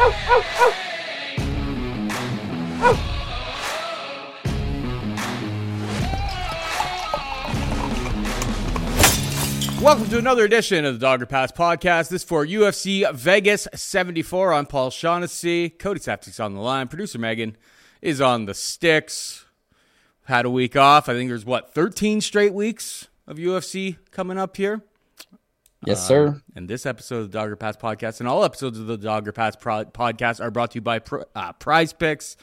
Welcome to another edition of the Dog or Pass podcast. This for UFC Vegas 74. I'm Paul Shaughnessy. Cody Saftic's on the line. Producer Megan is on the sticks. Had a week off. I think there's what 13 straight weeks of UFC coming up here. Yes, sir. Um, and this episode of the Dog or Pass podcast and all episodes of the Dog or Pass pro- podcast are brought to you by Pr- uh, Prize Picks.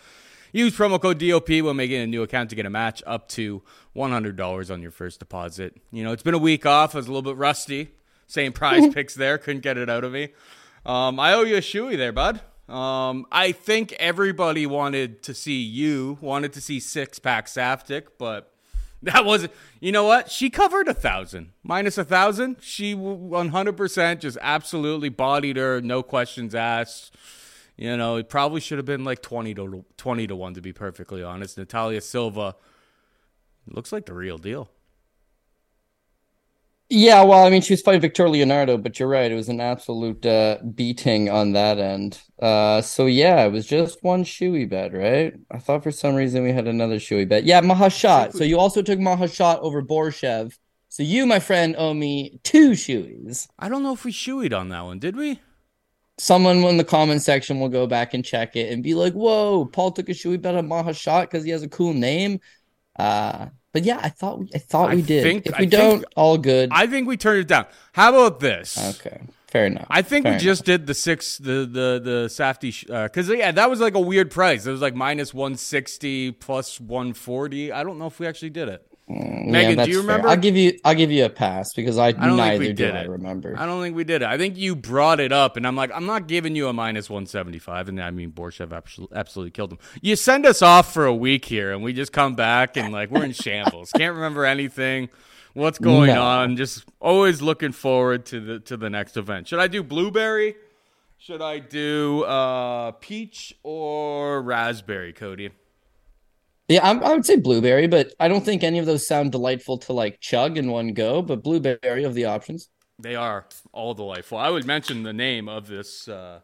Use promo code DOP when making a new account to get a match up to $100 on your first deposit. You know, it's been a week off. I was a little bit rusty saying prize picks there. Couldn't get it out of me. Um, I owe you a shoey there, bud. Um, I think everybody wanted to see you, wanted to see six pack Saftic, but that wasn't. You know what? She covered a thousand minus a thousand. She 100% just absolutely bodied her, no questions asked. You know, it probably should have been like 20 to 20 to 1 to be perfectly honest. Natalia Silva looks like the real deal. Yeah, well, I mean, she was fighting Victoria Leonardo, but you're right; it was an absolute uh, beating on that end. Uh, so yeah, it was just one shoey bet, right? I thought for some reason we had another shoey bet. Yeah, Mahashat. So you also took Mahashat over Borshchev. So you, my friend, owe me two shoeys. I don't know if we shoeyed on that one, did we? Someone in the comment section will go back and check it and be like, "Whoa, Paul took a shoey bet on Mahashat because he has a cool name." Uh, but yeah, I thought we, I thought I we did. think- if we think- don't, all good. I think we turned it down. How about this? okay, fair enough. I think Fair we just did the six, the the the Safety, because yeah, that was like a weird price. It was like minus one sixty plus one forty. I don't know if we actually did it. Mm, Megan, do that's you fair. remember? I'll give you I'll give you a pass because I, don't think neither we do did I remember. I don't think we did it. I think you brought it up, and I'm like, I'm not giving you a minus 175. And I mean, Borshchev absolutely killed him. You send us off for a week here, and we just come back, and like, we're in shambles. Can't remember anything. What's going No. on? Just always looking forward to the to the next event. Should I do blueberry? Should I do uh, peach or raspberry, Cody? Yeah, I'm, I would say blueberry, but I don't think any of those sound delightful to like chug in one go. But blueberry of the options. They are all delightful. I would mention the name of this uh,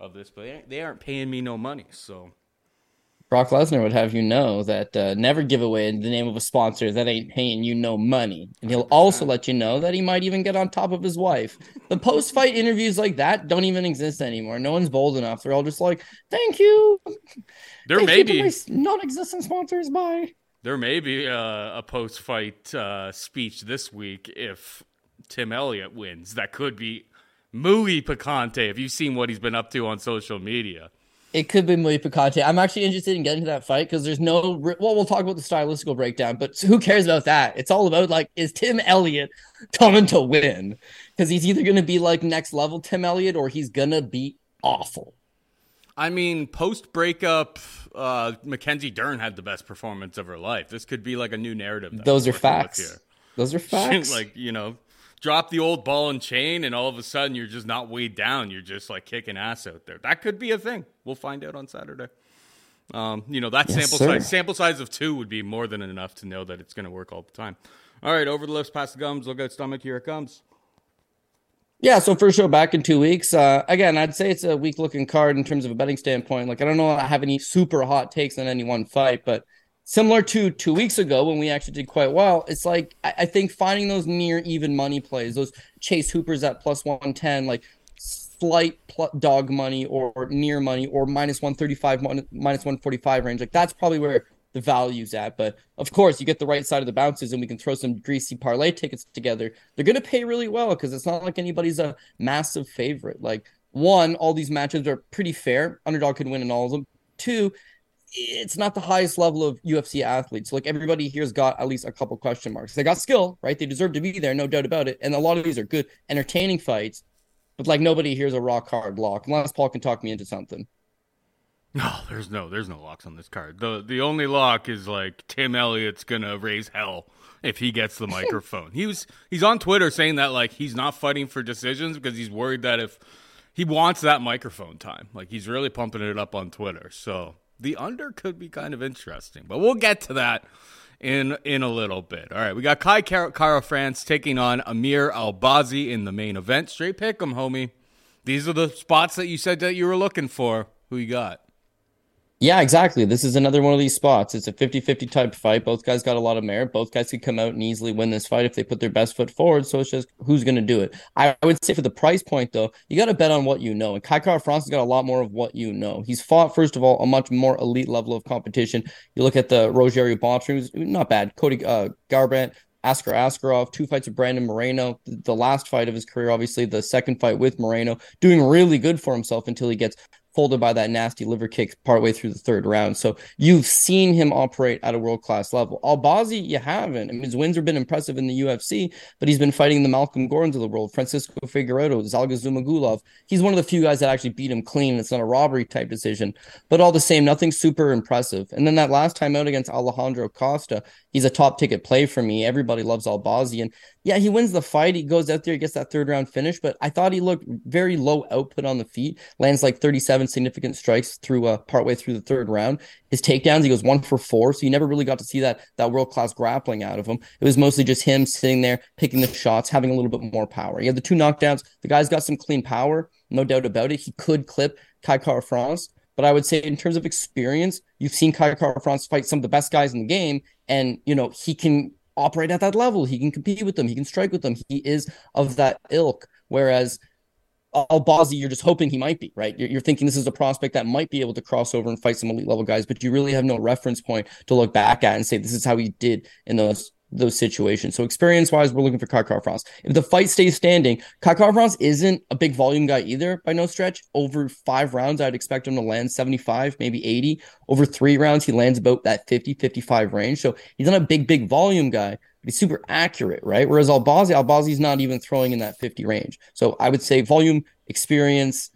of this, but they- aren't paying me no money, so. Brock Lesnar would have you know that uh, never give away the name of a sponsor that ain't paying you no money, and he'll also let you know that he might even get on top of his wife. The post-fight interviews like that don't even exist anymore. No one's bold enough. They're all just like, "Thank you, There Thank may you be non-existent sponsors." Bye. there may be uh, a post fight uh, speech this week if Tim Elliott wins. That could be muy picante. If you've seen what he's been up to on social media, It could be muy picante. I'm actually interested in getting to that fight because there's no. Well, we'll talk about the stylistical breakdown, but who cares about that? It's all about like, is Tim Elliott coming to win? Because he's either going to be like next level Tim Elliott or he's going to be awful. I mean, post breakup, uh, Mackenzie Dern had the best performance of her life. This could be like a new narrative. Those are facts. here. Those are facts. like you know drop the old ball and chain and all of a sudden you're just not weighed down you're just like kicking ass out there that could be a thing we'll find out on saturday um, you know that Yes, sample sir. size sample size of two would be more than enough to know that it's going to work all the time all right over the lips past the gums look at stomach here it comes Yeah, so first show back in two weeks. Uh, again, I'd say it's a weak looking card in terms of a betting standpoint. Like, I don't know I have any super hot takes on any one fight, but similar to two weeks ago when we actually did quite well, it's like I, I think finding those near even money plays, those Chase Hoopers at plus 110, like slight pl- dog money or near money or minus one thirty five, minus one forty five range, like that's probably where the value's at. But of course, you get the right side of the bounces, and we can throw some greasy parlay tickets together. They're going to pay really well because it's not like anybody's a massive favorite. Like one, all these matches are pretty fair. Underdog could win in all of them. Two, it's not the highest level of UFC athletes. Like everybody here's got at least a couple question marks. They got skill, right? They deserve to be there, no doubt about it. And a lot of these are good, entertaining fights. But like nobody here's a rock hard lock, unless Paul can talk me into something. no oh, there's no there's no locks on this card the the only lock is like tim elliott's gonna raise hell if he gets the microphone he was he's on twitter saying that like he's not fighting for decisions because he's worried that if he wants that microphone time like he's really pumping it up on twitter so the under could be kind of interesting but we'll get to that in in a little bit all right we got kai Kara France taking on amir albazi in the main event straight pick him homie these are the spots that you said that you were looking for. Who you got? Yeah, exactly. This is another one of these spots. It's a 50 50 type fight. Both guys got a lot of merit. Both guys could come out and easily win this fight if they put their best foot forward. So it's just who's going to do it. I would say for the price point, though, you got to bet on what you know. And Kai Kara-France has got a lot more of what you know. He's fought, first of all, a much more elite level of competition. You look at the Rogerio Bontorin, not bad. Cody uh, Garbrandt, Askar Askarov, two fights with Brandon Moreno, the last fight of his career, obviously the second fight with Moreno, doing really good for himself until he gets folded by that nasty liver kick partway through the third round. So you've seen him operate at a world class level. Albazi, you haven't. I mean, his wins have been impressive in the UFC, but he's been fighting the Malcolm Gordons of the world, Francisco Figueiredo, Zhalgas Zhumagulov. He's one of the few guys that actually beat him clean. It's not a robbery type decision, but all the same, nothing super impressive. And then that last time out against Alessandro Costa, he's a top ticket play for me. Everybody loves Albazi. And yeah, he wins the fight. He goes out there, he gets that third round finish, but I thought he looked very low output on the feet, lands like 37 significant strikes through uh, partway through the third round. His takedowns, he goes one for four. So you never really got to see that, that world class grappling out of him. It was mostly just him sitting there, picking the shots, having a little bit more power. He had the two knockdowns. The guy's got some clean power, no doubt about it. He could clip Kai Kara-France. But I would say, in terms of experience, you've seen Kai Kara-France fight some of the best guys in the game, and you know he can operate at that level. He can compete with them. He can strike with them. He is of that ilk. Whereas uh, Albazi, you're just hoping he might be right. You're, you're, thinking this is a prospect that might be able to cross over and fight some elite level guys, but you really have no reference point to look back at and say this is how he did in those those situations. So experience wise, we're looking for Kai Kara-France. If the fight stays standing, Kai Kara-France isn't a big volume guy either by no stretch. Over five rounds, I'd expect him to land 75, maybe 80. Over three rounds, he lands about that 50, 55 range. So he's not a big, big volume guy, but he's super accurate, right? Whereas Albazi, Albazi's not even throwing in that 50 range. So I would say volume, experience,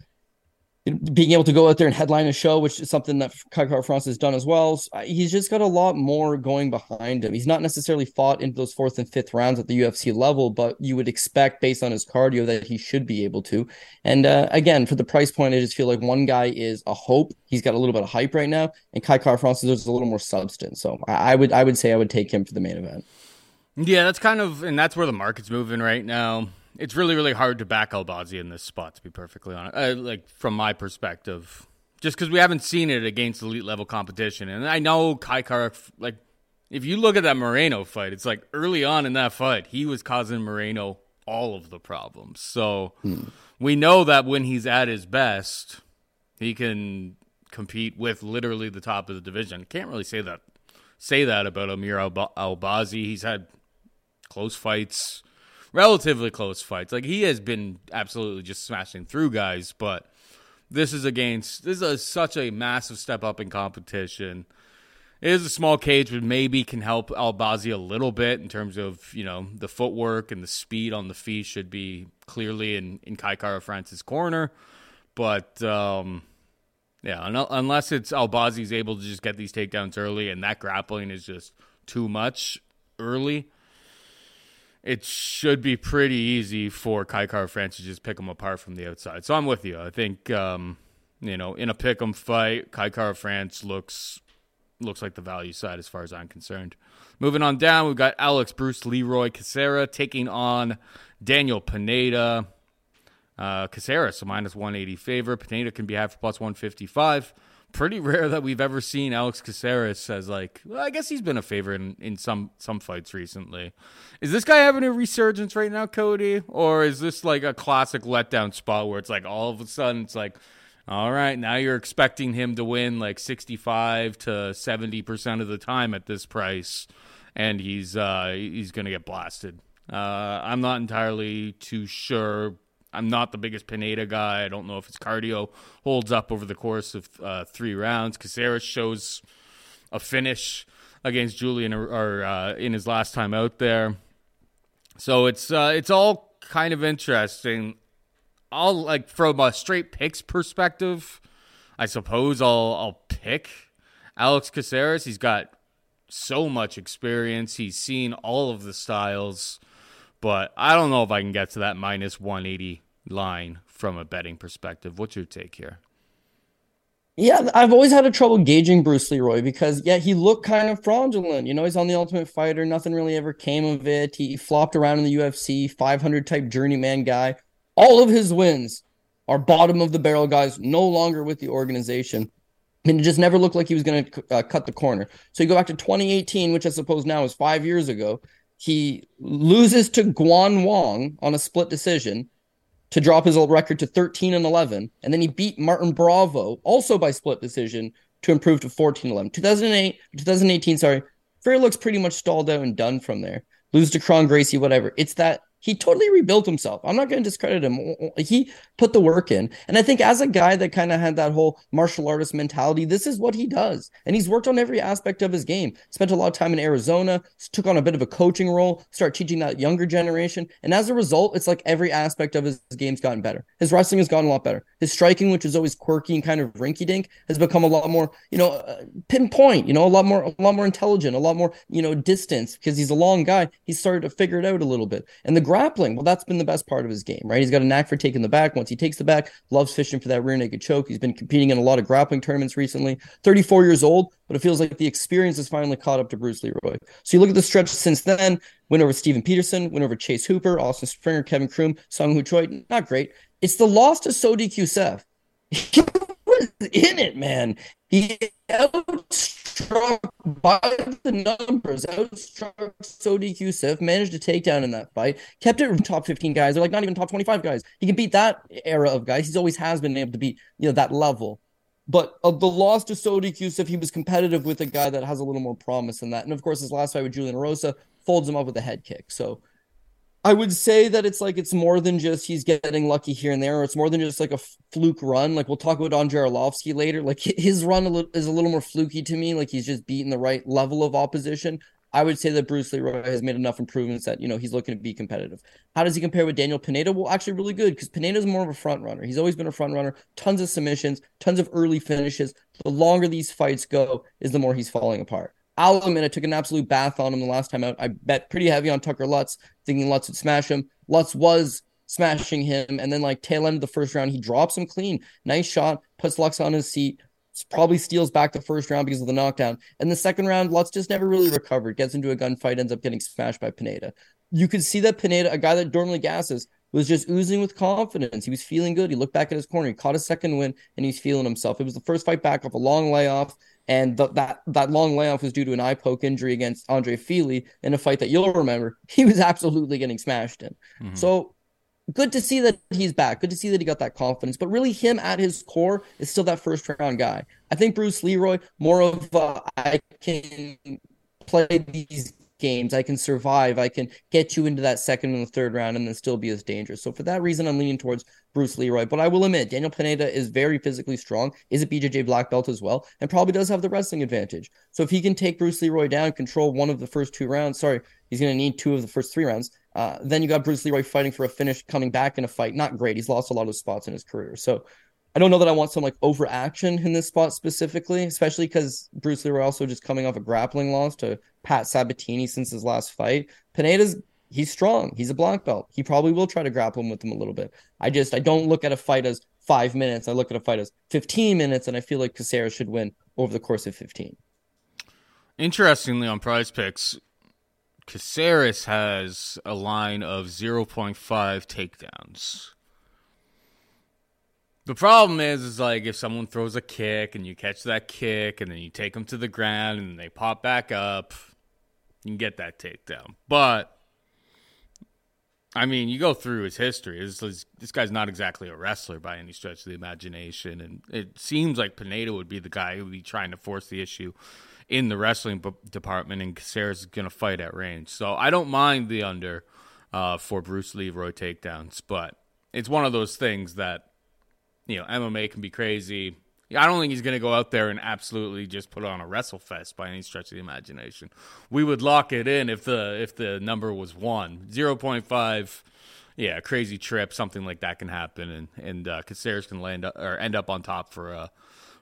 being able to go out there and headline a show, which is something that Kai Kara-France has done as well. So he's just got a lot more going behind him. He's not necessarily fought into those fourth and fifth rounds at the UFC level, but you would expect based on his cardio that he should be able to. And uh, again, for the price point, I just feel like one guy is a hope. He's got a little bit of hype right now, and Kai Kara-France there's a little more substance. So I, I would I would say I would take him for the main event. Yeah, that's kind of, and that's where the market's moving right now it's really really hard to back Albazi in this spot. To be perfectly honest, uh, like from my perspective, just because we haven't seen it against elite level competition, and I know Kai Kara, like if you look at that Moreno fight, it's like early on in that fight, he was causing Moreno all of the problems. So hmm. we know that when he's at his best, he can compete with literally the top of the division. Can't really say that say that about Amir Al- albazi He's had close fights relatively close fights. Like he has been absolutely just smashing through guys, but this is against this is a, such a massive step up in competition. It is a small cage, but maybe can help Albazi a little bit in terms of you know the footwork and the speed on the feet should be clearly in in Kai Kara-France's corner, but. um yeah, unless it's Albazi's able to just get these takedowns early and that grappling is just too much early, it should be pretty easy for Kai Kara-France to just pick him apart from the outside. So I'm with you. I think um, you know in a pick 'em fight, Kai Kara-France looks looks like the value side as far as I'm concerned. Moving on down, we've got Alex Bruce Leroy Caceres taking on Daniel Pineda. Uh, Caceres, a minus 180 favorite. Pineda can be half plus 155 pretty rare that we've ever seen Alex Caceres as like. Well, I guess he's been a favorite in, in some some fights recently. Is this guy having a resurgence right now, Cody, or is this like a classic letdown spot where it's like all of a sudden it's like, all right, now you're expecting him to win like sixty five to seventy percent of the time at this price, and he's uh, he's gonna get blasted. Uh, I'm not entirely too sure I'm not the biggest Pineda guy. I don't know if his cardio holds up over the course of uh, three rounds. Caceres shows a finish against Julian or, or uh, in his last time out there. So it's uh, it's all kind of interesting. I'll like from a straight picks perspective, I suppose I'll I'll pick Alex Caceres. He's got so much experience. He's seen all of the styles but I don't know if I can get to that minus 180 line from a betting perspective. What's your take here? Yeah, I've always had a trouble gauging Bruce Leroy because yeah, he looked kind of fraudulent. You know, he's on the Ultimate Fighter. Nothing really ever came of it. He flopped around in the UFC, 500 type journeyman guy. All of his wins are bottom of the barrel guys no longer with the organization. And it just never looked like he was going to uh, cut the corner. So you go back to 2018, which I suppose now is five years ago. He loses to Guan Wang on a split decision to drop his old record to 13 and 11. And then he beat Martin Bravo also by split decision to improve to 14 11. 2008, 2018, sorry. Freire looks pretty much stalled out and done from there. Lose to Kron Gracie, whatever. It's that he totally rebuilt himself. I'm not going to discredit him. He put the work in. And I think as a guy that kind of had that whole martial artist mentality, this is what he does. And he's worked on every aspect of his game. Spent a lot of time in Arizona, took on a bit of a coaching role, start teaching that younger generation. And as a result, it's like every aspect of his game's gotten better. His wrestling has gotten a lot better. His striking, which was always quirky and kind of rinky dink, has become a lot more, you know, uh, pinpoint, you know, a lot more, a lot more intelligent, a lot more, you know, distance because he's a long guy. He's started to figure it out a little bit. And the grappling, well, that's been the best part of his game, right? He's got a knack for taking the back. Once he takes the back, loves fishing for that rear naked choke. He's been competing in a lot of grappling tournaments recently. 34 years old, but it feels like the experience has finally caught up to Bruce Leroy. So you look at the stretch since then, win over Steven Peterson, win over Chase Hooper, Austin Springer, Kevin Croom, Seungwoo Choi, not great. It's the loss to Sodiq Yusuff. He was in it, man. He outstruck by the numbers, outstruck Sodiq Yusuff, managed to take down in that fight, kept it from top 15 guys. They're like not even top 25 guys. He can beat that era of guys. He's always has been able to beat, you know, that level. But of the loss to Sodiq Yusuff, he was competitive with a guy that has a little more promise than that. And of course, his last fight with Julian Erosa folds him up with a head kick. So I would say that it's like it's more than just he's getting lucky here and there, or it's more than just like a fluke run. Like we'll talk about Andrei Arlovski later. Like his run is a little more fluky to me. Like he's just beating the right level of opposition. I would say that Bruce Leroy has made enough improvements that you know he's looking to be competitive. How does he compare with Daniel Pineda? Well, actually, really good because Pineda is more of a front runner. He's always been a front runner. Tons of submissions, tons of early finishes. The longer these fights go, is the more he's falling apart. I'll I took an absolute bath on him the last time out. I bet pretty heavy on Tucker Lutz, thinking Lutz would smash him. Lutz was smashing him, and then like tail end of the first round, he drops him clean. Nice shot, puts Lutz on his seat. Probably steals back the first round because of the knockdown. And the second round, Lutz just never really recovered. Gets into a gunfight, ends up getting smashed by Pineda. You could see that Pineda, a guy that normally gasses, was just oozing with confidence. He was feeling good. He looked back at his corner. He caught a second win, and he's feeling himself. It was the first fight back off a long layoff. And the, that that long layoff was due to an eye poke injury against Andre Fili in a fight that you'll remember. He was absolutely getting smashed in. Mm-hmm. So good to see that he's back. Good to see that he got that confidence. But really, him at his core is still that first round guy. I think Bruce Leroy more of uh, I can play these games. I can survive. I can get you into that second and the third round and then still be as dangerous. So for that reason, I'm leaning towards Bruce Leroy. But I will admit, Daniel Pineda is very physically strong, is a BJJ black belt as well, and probably does have the wrestling advantage. So if he can take Bruce Leroy down, control one of the first two rounds, sorry, he's going to need two of the first three rounds. Uh, then you got Bruce Leroy fighting for a finish, coming back in a fight. Not great. He's lost a lot of spots in his career. So I don't know that I want some like overaction in this spot specifically, especially because Bruce Leroy also just coming off a grappling loss to Pat Sabatini since his last fight. Pineda's he's strong. He's a black belt. He probably will try to grapple him with him a little bit. I just I don't look at a fight as five minutes. I look at a fight as 15 minutes, and I feel like Caceres should win over the course of 15. Interestingly, on prize picks, Caceres has a line of 0.5 takedowns. The problem is, is like if someone throws a kick and you catch that kick and then you take them to the ground and they pop back up, you can get that takedown. But I mean, you go through his history. This, this guy's not exactly a wrestler by any stretch of the imagination, and it seems like Pineda would be the guy who would be trying to force the issue in the wrestling department, and Caceres is going to fight at range. So I don't mind the under uh, for Bruce Leroy takedowns, but it's one of those things that you know, MMA can be crazy. I don't think he's going to go out there and absolutely just put on a wrestle fest by any stretch of the imagination. We would lock it in if the if the number was one zero point five. Yeah, crazy trip, something like that can happen, and and uh, Caceres can land up, or end up on top for a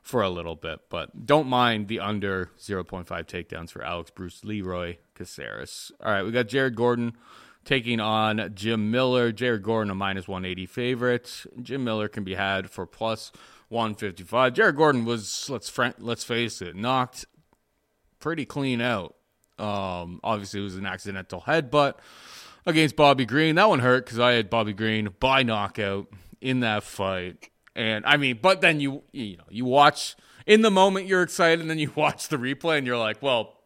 for a little bit. But don't mind the under zero point five takedowns for Alex Bruce Leroy Caceres. All right, we got Jared Gordon taking on Jim Miller. Jared Gordon, a minus 180 favorite. Jim Miller can be had for plus 155. Jared Gordon was, let's fr- let's face it, knocked pretty clean out. Um, obviously, it was an accidental headbutt against Bobby Green. That one hurt because I had Bobby Green by knockout in that fight. And I mean, but then you you know you watch in the moment you're excited, and then you watch the replay and you're like, well,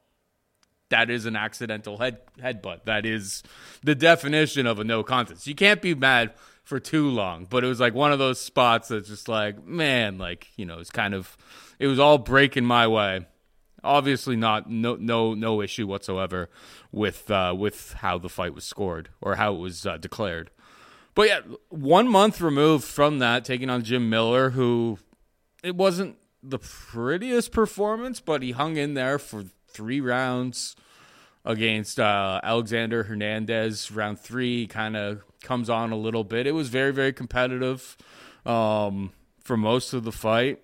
that is an accidental head headbutt. That is the definition of a no contest. You can't be mad for too long, but it was like one of those spots that's just like, man, like you know, it's kind of it was all breaking my way. Obviously, not no no no issue whatsoever with uh, with how the fight was scored or how it was uh, declared. But yeah, one month removed from that, taking on Jim Miller, who it wasn't the prettiest performance, but he hung in there for three rounds against uh, Alexander Hernandez. Round three kind of comes on a little bit. It was very, very competitive um, for most of the fight.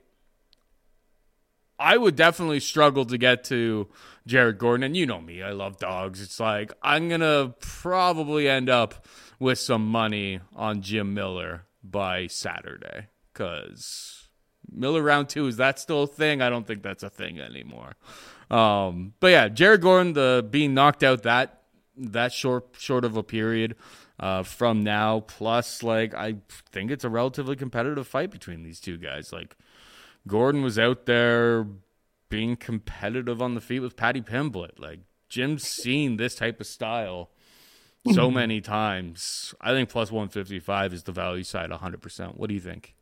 I would definitely struggle to get to Jared Gordon. And you know me, I love dogs. It's like I'm going to probably end up with some money on Jim Miller by Saturday because Miller round two is that still a thing? I don't think that's a thing anymore. Um, but yeah, Jared Gordon, the being knocked out that that short short of a period uh, from now, plus like I think it's a relatively competitive fight between these two guys. Like Gordon was out there being competitive on the feet with Paddy Pimblett. Like Jim's seen this type of style so many times. I think plus 155 is the value side 100%. What do you think?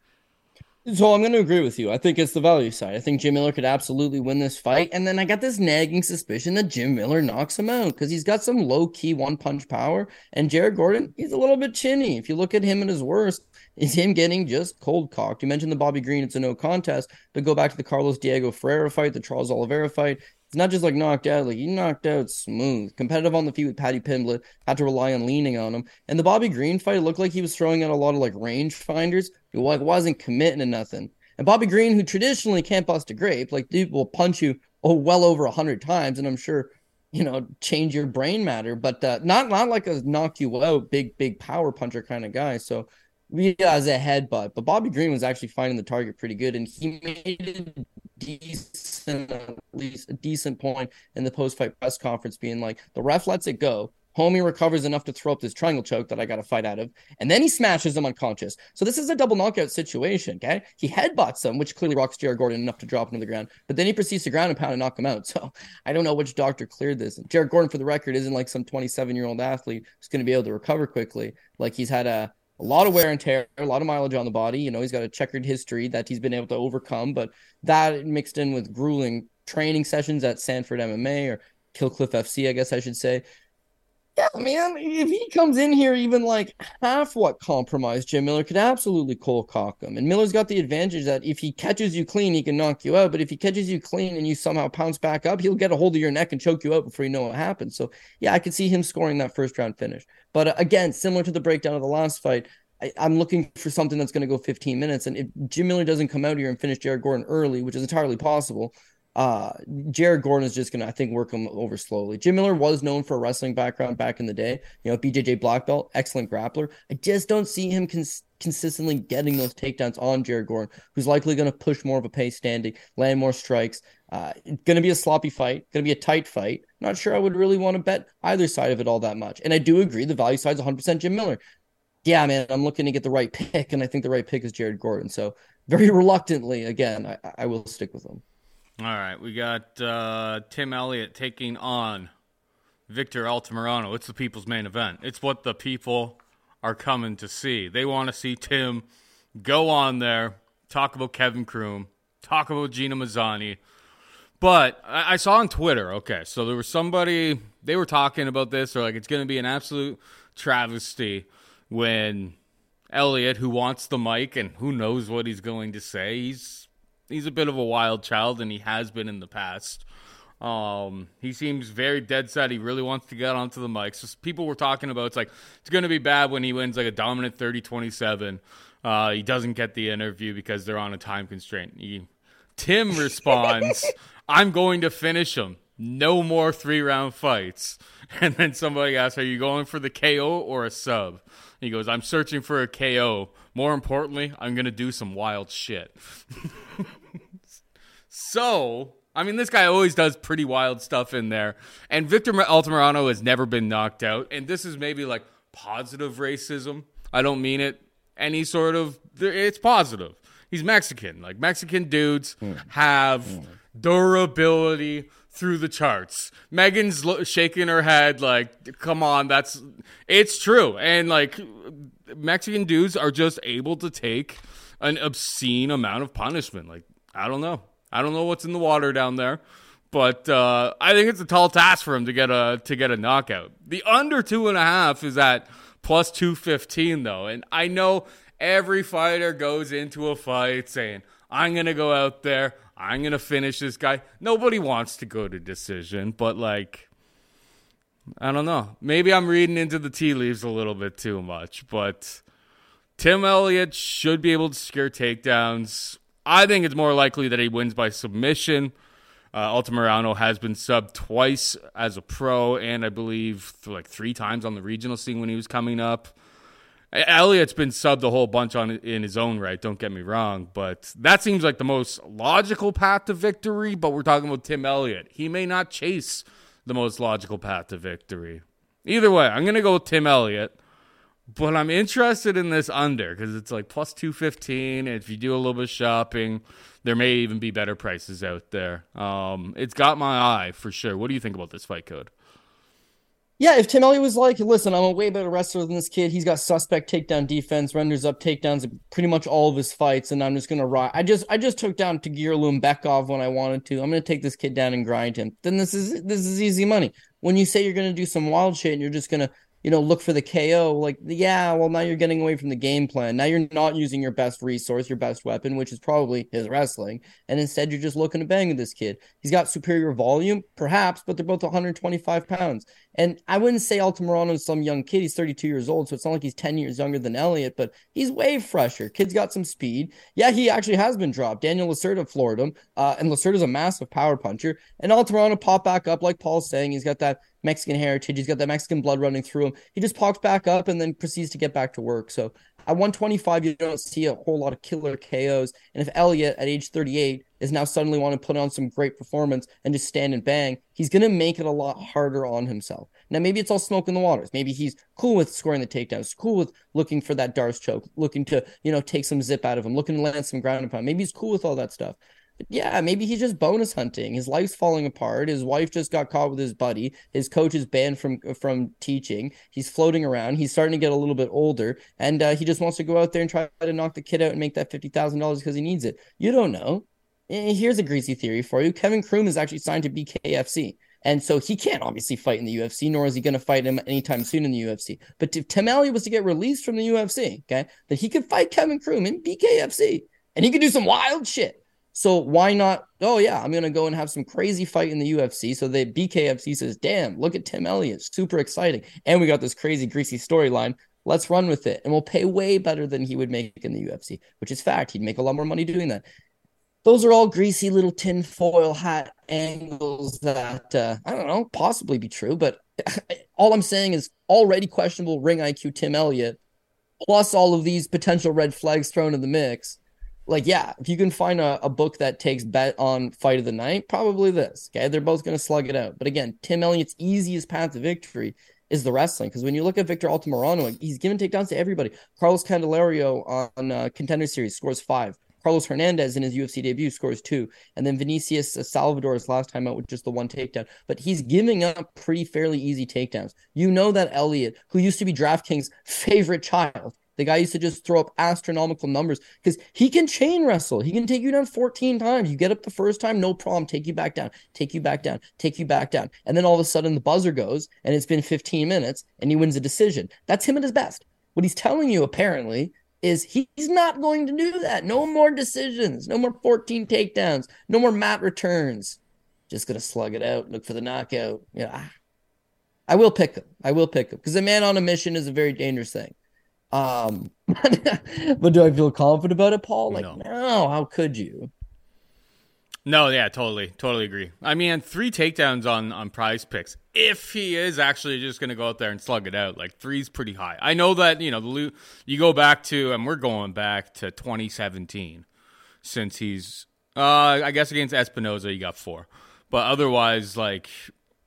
So I'm going to agree with you. I think it's the value side. I think Jim Miller could absolutely win this fight. And then I got this nagging suspicion that Jim Miller knocks him out because he's got some low key one punch power. And Jared Gordon, he's a little bit chinny. If you look at him at his worst, is him getting just cold cocked. You mentioned the Bobby Green, it's a no contest, but go back to the Carlos Diego Ferreira fight, the Charles Oliveira fight. It's not just like knocked out, like he knocked out smooth. Competitive on the feet with Paddy Pimblett, had to rely on leaning on him. And the Bobby Green fight looked like he was throwing out a lot of like range finders. He like wasn't committing to nothing. And Bobby Green, who traditionally can't bust a grape, like dude will punch you oh well over a hundred times, and I'm sure you know change your brain matter, but uh, not not like a knock you out big big power puncher kind of guy. So yeah, as a headbutt, but Bobby Green was actually finding the target pretty good, and he made a decent, at least a decent point in the post-fight press conference, being like, "The ref lets it go. Homie recovers enough to throw up this triangle choke that I got to fight out of, and then he smashes him unconscious. So this is a double knockout situation. Okay, he headbutts him, which clearly rocks Jared Gordon enough to drop him to the ground, but then he proceeds to ground and pound and knock him out. So I don't know which doctor cleared this. Jared Gordon, for the record, isn't like some 27 year old athlete who's going to be able to recover quickly. Like he's had a a lot of wear and tear, a lot of mileage on the body. You know, he's got a checkered history that he's been able to overcome, but that mixed in with grueling training sessions at Sanford MMA or Kill Cliff FC, I guess I should say, yeah, man, if he comes in here even like half what compromised, Jim Miller could absolutely cold cock him. And Miller's got the advantage that if he catches you clean, he can knock you out. But if he catches you clean and you somehow pounce back up, he'll get a hold of your neck and choke you out before you know what happens. So, yeah, I could see him scoring that first round finish. But uh, again, similar to the breakdown of the last fight, I, am looking for something that's going to go 15 minutes. And if Jim Miller doesn't come out here and finish Jared Gordon early, which is entirely possible, uh, Jared Gordon is just going to, I think, work him over slowly. Jim Miller was known for a wrestling background back in the day. You know, BJJ black belt, excellent grappler. I just don't see him cons- consistently getting those takedowns on Jared Gordon, who's likely going to push more of a pace standing, land more strikes. Uh, going to be a sloppy fight, going to be a tight fight. Not sure I would really want to bet either side of it all that much. And I do agree the value side is 100% Jim Miller. Yeah, man, I'm looking to get the right pick, and I think the right pick is Jared Gordon. So very reluctantly, again, I, I will stick with him. All right, we got uh, Tim Elliott taking on Victor Altamirano. It's the people's main event. It's what the people are coming to see. They want to see Tim go on there, talk about Kevin Croom, talk about Gina Mazany. But I, I saw on Twitter, okay, so there was somebody, they were talking about this. They're like, it's going to be an absolute travesty when Elliott, who wants the mic and who knows what he's going to say, he's he's a bit of a wild child, and he has been in the past. Um, he seems very dead set. He really wants to get onto the mic. So people were talking about it's like it's going to be bad when he wins like a dominant 30-27. Uh, he doesn't get the interview because they're on a time constraint. He, Tim responds, "I'm going to finish him. No more three round fights." And then somebody asks, "Are you going for the KO or a sub?" He goes, "I'm searching for a KO. More importantly, I'm going to do some wild shit." so, I mean, this guy always does pretty wild stuff in there. And Victor Altamirano has never been knocked out. And this is maybe like positive racism. I don't mean it any sort of it's positive. He's Mexican. Like Mexican dudes mm. have mm. durability through the charts. Megan's lo- shaking her head like, "Come on, that's it's true." And like Mexican dudes are just able to take an obscene amount of punishment. Like I don't know, I don't know what's in the water down there, but uh, I think it's a tall task for him to get a to get a knockout. The under two and a half is at plus two fifteen though, and I know every fighter goes into a fight saying, "I'm gonna go out there." I'm gonna finish this guy. Nobody wants to go to decision, but like, I don't know. Maybe I'm reading into the tea leaves a little bit too much, but Tim Elliott should be able to secure takedowns. I think it's more likely that he wins by submission. Uh, Altamirano has been subbed twice as a pro, and I believe like three times on the regional scene when he was coming up. Elliott's been subbed a whole bunch on in his own right. Don't get me wrong, but that seems like the most logical path to victory. But we're talking about Tim Elliott. He may not chase the most logical path to victory. Either way, I'm gonna go with Tim Elliott. But I'm interested in this under because it's like plus two fifteen. If you do a little bit of shopping, there may even be better prices out there. Um, it's got my eye for sure. What do you think about this fight code? Yeah, if Tim Elliott was like, listen, I'm a way better wrestler than this kid. He's got suspect takedown defense, renders up takedowns in pretty much all of his fights, and I'm just gonna ride. I just I just took down Tagir Ulanbekov when I wanted to. I'm gonna take this kid down and grind him. Then this is this is easy money. When you say you're gonna do some wild shit and you're just gonna you know, look for the KO. Like, yeah, well, now you're getting away from the game plan. Now you're not using your best resource, your best weapon, which is probably his wrestling. And instead, you're just looking to bang with this kid. He's got superior volume, perhaps, but they're both 125 pounds. And I wouldn't say Altamirano is some young kid. He's 32 years old, so it's not like he's 10 years younger than Elliott, but he's way fresher. Kid's got some speed. Yeah, he actually has been dropped. Daniel Lacerda floored him, uh, and Lacerda's a massive power puncher. And Altamirano popped back up, like Paul's saying. He's got that Mexican heritage. He's got that Mexican blood running through him. He just pops back up and then proceeds to get back to work. So at 125, you don't see a whole lot of killer KOs. And if Elliott at age 38 is now suddenly want to put on some great performance and just stand and bang, he's going to make it a lot harder on himself. Now, maybe it's all smoke in the waters. Maybe he's cool with scoring the takedowns, cool with looking for that D'Arce choke, looking to, you know, take some zip out of him, looking to land some ground and pound. Maybe he's cool with all that stuff yeah, maybe he's just bonus hunting. His life's falling apart. His wife just got caught with his buddy. His coach is banned from from teaching. He's floating around. He's starting to get a little bit older, and uh, he just wants to go out there and try to knock the kid out and make that fifty thousand dollars because he needs it. You don't know. Here's a greasy theory for you. Kevin Croom is actually signed to BKFC. And so he can't obviously fight in the UFC, nor is he going to fight him anytime soon in the UFC. But if Tim Elliott was to get released from the UFC, okay, then he could fight Kevin Croom in BKFC and he could do some wild shit. So why not? Oh yeah, I'm gonna go and have some crazy fight in the UFC. So the BKFC says, "Damn, look at Tim Elliott, super exciting." And we got this crazy greasy storyline. Let's run with it, and we'll pay way better than he would make in the UFC, which is fact. He'd make a lot more money doing that. Those are all greasy little tinfoil hat angles that uh, I don't know, possibly be true. But all I'm saying is already questionable ring IQ Tim Elliott, plus all of these potential red flags thrown in the mix like yeah if you can find a, a book that takes bet on fight of the night probably this okay? They're both going to slug it out. But again tim elliott's easiest path to victory is the wrestling because when you look at victor altamirano he's given takedowns to everybody. Carlos candelario on uh, contender series scores five. Carlos hernandez in his ufc debut scores two. And then vinicius salvador's last time out with just the one takedown. But he's giving up pretty fairly easy takedowns. You know that elliott who used to be draftkings favorite child the guy used to just throw up astronomical numbers because he can chain wrestle. He can take you down 14 times. You get up the first time, no problem. Take you back down, take you back down, take you back down. And then all of a sudden the buzzer goes and it's been 15 minutes and he wins a decision. That's him at his best. What he's telling you apparently is he's not going to do that. No more decisions, no more 14 takedowns, no more mat returns. Just gonna slug it out, look for the knockout. Yeah. I will pick him. I will pick him because a man on a mission is a very dangerous thing. Um, but do I feel confident about it, Paul? Like, no. no, how could you? No, yeah, totally, totally agree. I mean, three takedowns on on Prize Picks. If he is actually just going to go out there and slug it out, like three's pretty high. I know that you know the you go back to, and we're going back to 2017, since he's, uh, I guess against Espinosa, you got four, but otherwise, like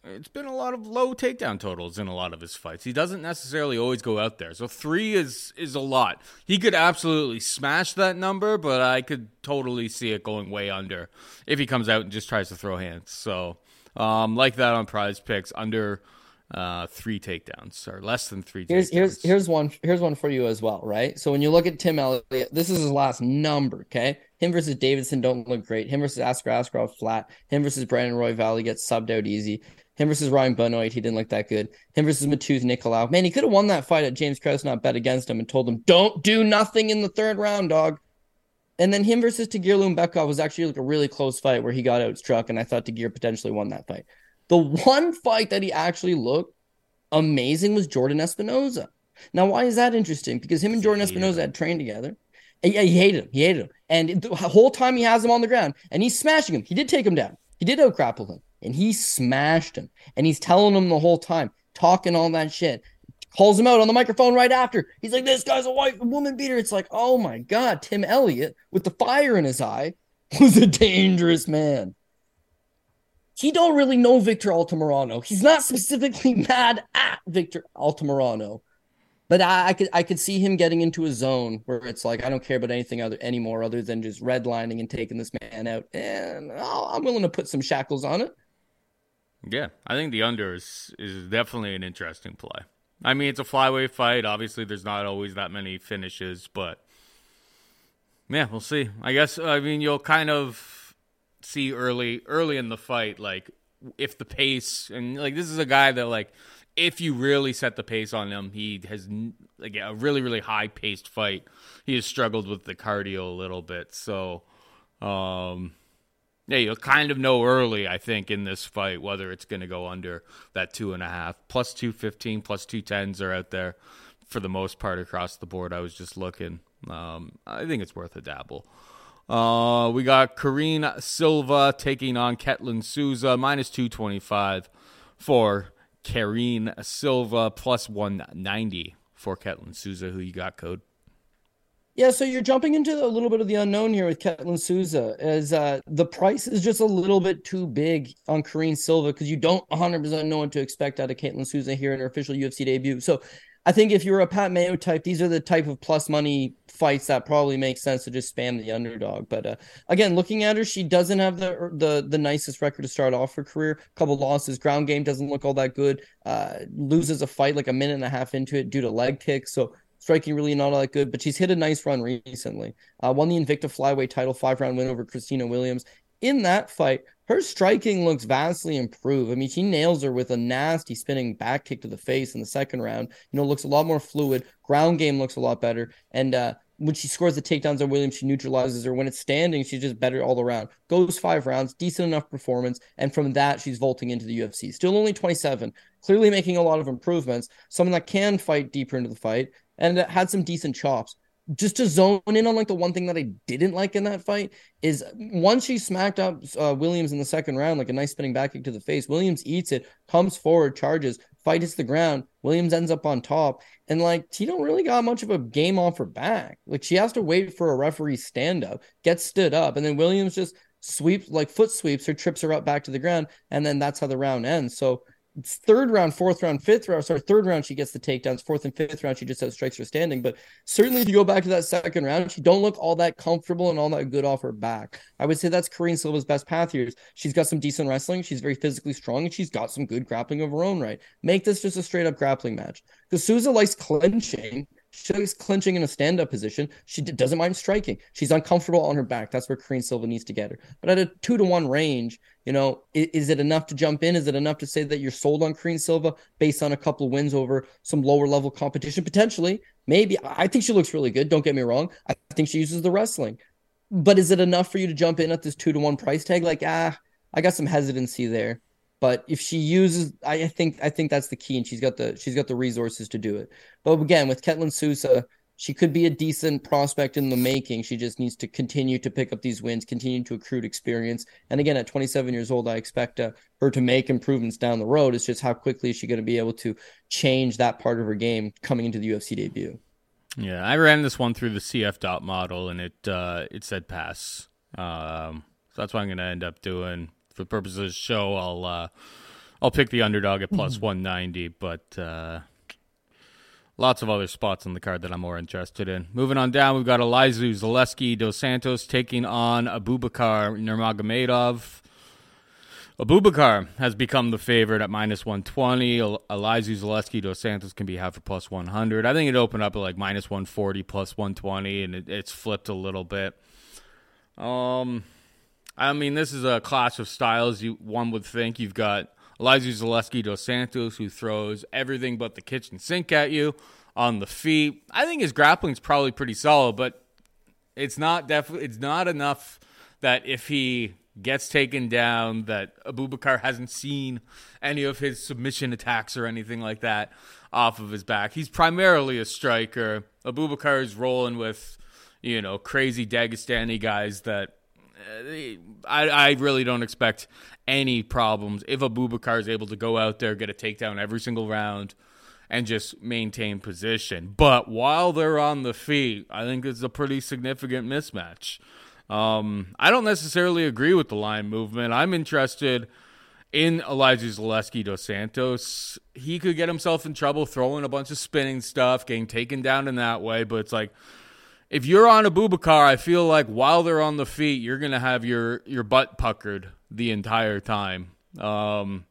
it's been a lot of low takedown totals in a lot of his fights. He doesn't necessarily always go out there. So three is is a lot. He could absolutely smash that number, but I could totally see it going way under if he comes out and just tries to throw hands. So um, like that on prize picks under uh, three takedowns or less than three. Here's takedowns. here's here's one here's one for you as well, right? So when you look at Tim Elliott, this is his last number. Okay, him versus Deiveson don't look great. Him versus Askar Askarov flat. Him versus Brandon Royval gets subbed out easy. Him versus Ryan Benoit, he didn't look that good. Him versus Matheus Nicolau. Man, he could have won that fight at James Krause not bet against him and told him, don't do nothing in the third round, dog. And then him versus Tagir Ulanbekov was actually like a really close fight where he got outstruck, and I thought Tagir potentially won that fight. The one fight that he actually looked amazing was Jordan Espinosa. Now, why is that interesting? Because him and Jordan Espinosa had trained together. And yeah, he hated him. He hated him. And the whole time he has him on the ground and he's smashing him. He did take him down. He did out grapple him and he smashed him. And he's telling him the whole time, talking all that shit. Calls him out on the microphone right after. He's like, This guy's a white woman beater. It's like, oh my God, Tim Elliott with the fire in his eye was a dangerous man. He don't really know Victor Altamirano. He's not specifically mad at Victor Altamirano. But I, I, could I could see him getting into a zone where it's like I don't care about anything other anymore other than just redlining and taking this man out, and oh, i am willing to put some shackles on it. Yeah, I think the under is, is definitely an interesting play. I mean, it's a flyweight fight. Obviously, there's not always that many finishes, but yeah, we'll see. I guess I mean you'll kind of see early early in the fight, like if the pace and like this is a guy that like if you really set the pace on him, he has like a really really high paced fight. He has struggled with the cardio a little bit, so um, yeah, you'll kind of know early, I think, in this fight whether it's going to go under that two and a half. Plus 215, plus 210s are out there for the most part across the board. I was just looking. Um, I think it's worth a dabble. Uh, we got Karine Silva taking on Ketlen Souza, minus 225 for Karine Silva, plus 190 for Ketlen Souza. Who you got, Code? Yeah, so you're jumping into a little bit of the unknown here with Ketlen Souza, as uh, the price is just a little bit too big on Karine Silva because you don't 100% know what to expect out of Ketlen Souza here in her official UFC debut. So I think if you're a Pat Mayo type, these are the type of plus money fights that probably make sense to just spam the underdog. But uh, again, looking at her, she doesn't have the the the nicest record to start off her career. A couple losses, ground game doesn't look all that good. Uh, loses a fight like a minute and a half into it due to leg kicks. So striking really not all that good, but she's hit a nice run recently. Uh, won the Invicta flyweight title, five round win over Christina Williams. In that fight, her striking looks vastly improved. I mean, she nails her with a nasty spinning back kick to the face in the second round. You know, looks a lot more fluid. Ground game looks a lot better. And uh, when she scores the takedowns on Williams, she neutralizes her. When it's standing, she's just better all around. Goes five rounds, decent enough performance. And from that, she's vaulting into the UFC. Still only 27, clearly making a lot of improvements. Someone that can fight deeper into the fight and had some decent chops. Just to zone in on like the one thing that I didn't like in that fight is once she smacked up uh, Williams in the second round, like a nice spinning back kick to the face. Williams eats it, comes forward, charges, fight hits the ground. Williams ends up on top, and like don't really got much of a game off her back. Like she has to wait for a referee stand up, gets stood up, and then Williams just sweeps like foot sweeps her, trips her up back to the ground, and then that's how the round ends. So third round, fourth round, fifth round. Sorry, third round she gets the takedowns. Fourth and fifth round she just has strikes her standing. But certainly, if you go back to that second round, she don't look all that comfortable and all that good off her back. I would say that's Karine Silva's best path here. She's got some decent wrestling. She's very physically strong, and she's got some good grappling of her own right. Make this just a straight up grappling match. Because Souza likes clinching. She's clinching in a stand up position. She doesn't mind striking. She's uncomfortable on her back. That's where Karine Silva needs to get her. But at a two to one range, you know, is, is, it enough to jump in? Is it enough to say that you're sold on Karine Silva based on a couple of wins over some lower level competition? Potentially, maybe. I think she looks really good. Don't get me wrong. I think she uses the wrestling. But is it enough for you to jump in at this two to one price tag? Like, ah, I got some hesitancy there. But if she uses, I think I think that's the key, and she's got the she's got the resources to do it. But again, with Ketlen Souza, she could be a decent prospect in the making. She just needs to continue to pick up these wins, continue to accrue experience. And again, at 27 years old, I expect uh, her to make improvements down the road. It's just how quickly is she going to be able to change that part of her game coming into the UFC debut. Yeah, I ran this one through the CF dot model, and it uh, it said pass. Um, so that's what I'm going to end up doing for the purposes of the show. I'll uh, I'll pick the underdog at plus 190, but uh, lots of other spots on the card that I'm more interested in. Moving on down, we've got Elizeu Zaleski dos Santos taking on Abubakar Nurmagomedov. Abubakar has become the favorite at minus 120. Elizeu Zaleski dos Santos can be half for plus 100. I think it opened up at like minus 140 plus 120, and it, it's flipped a little bit. Um, I mean, this is a clash of styles. You one would think you've got Elizeu Zaleski dos Santos, who throws everything but the kitchen sink at you on the feet. I think his grappling's probably pretty solid, but it's not definitely it's not enough that if he gets taken down, that Abubakar hasn't seen any of his submission attacks or anything like that off of his back. He's primarily a striker. Abubakar is rolling with, you know, crazy Dagestani guys that I, I really don't expect any problems if Abubakar is able to go out there, get a takedown every single round, and just maintain position. But while they're on the feet, I think it's a pretty significant mismatch. Um, I don't necessarily agree with the line movement. I'm interested in Elizeu Zaleski dos Santos. He could get himself in trouble throwing a bunch of spinning stuff, getting taken down in that way, but it's like if you're on Abubakar, I feel like while they're on the feet, you're gonna have your your butt puckered the entire time. Um,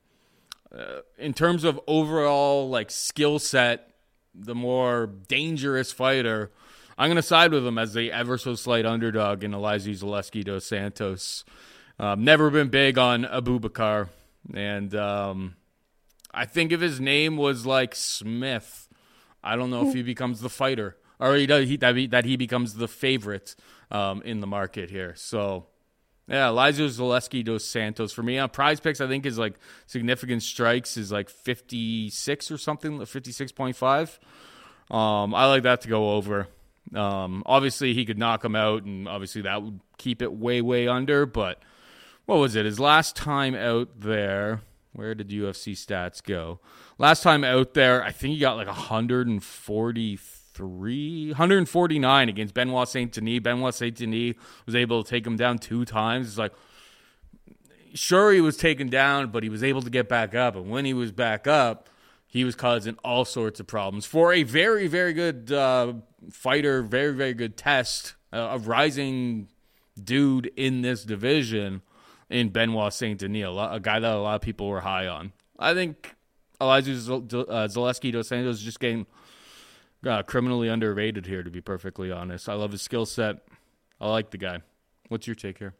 uh, in terms of overall like skill set, the more dangerous fighter, I'm gonna side with him as the ever so slight underdog in Elizeu Zaleski dos Santos. Um, never been big on Abubakar, and um, I think if his name was like Smith, I don't know if he becomes the fighter or he does he, that, he, that he becomes the favorite um, in the market here. So yeah, Elizeu Zaleski dos Santos for me on Prize Picks. I think is like significant strikes is like fifty six or something, fifty six point five. Um, I like that to go over. Um, obviously, he could knock him out, and obviously that would keep it way, way under. But what was it? His last time out there, where did UFC stats go? Last time out there, I think he got like 140 349 against Benoit Saint Denis. Benoit Saint Denis was able to take him down two times. It's like, sure, he was taken down, but he was able to get back up. And when he was back up, he was causing all sorts of problems for a very, very good uh, fighter, very, very good test, uh, a rising dude in this division in Benoit Saint Denis, a, guy that a lot of people were high on. I think Elizeu uh, Zaleski dos Santos is just getting uh, criminally underrated here, to be perfectly honest. I love his skill set. I like the guy. What's your take here?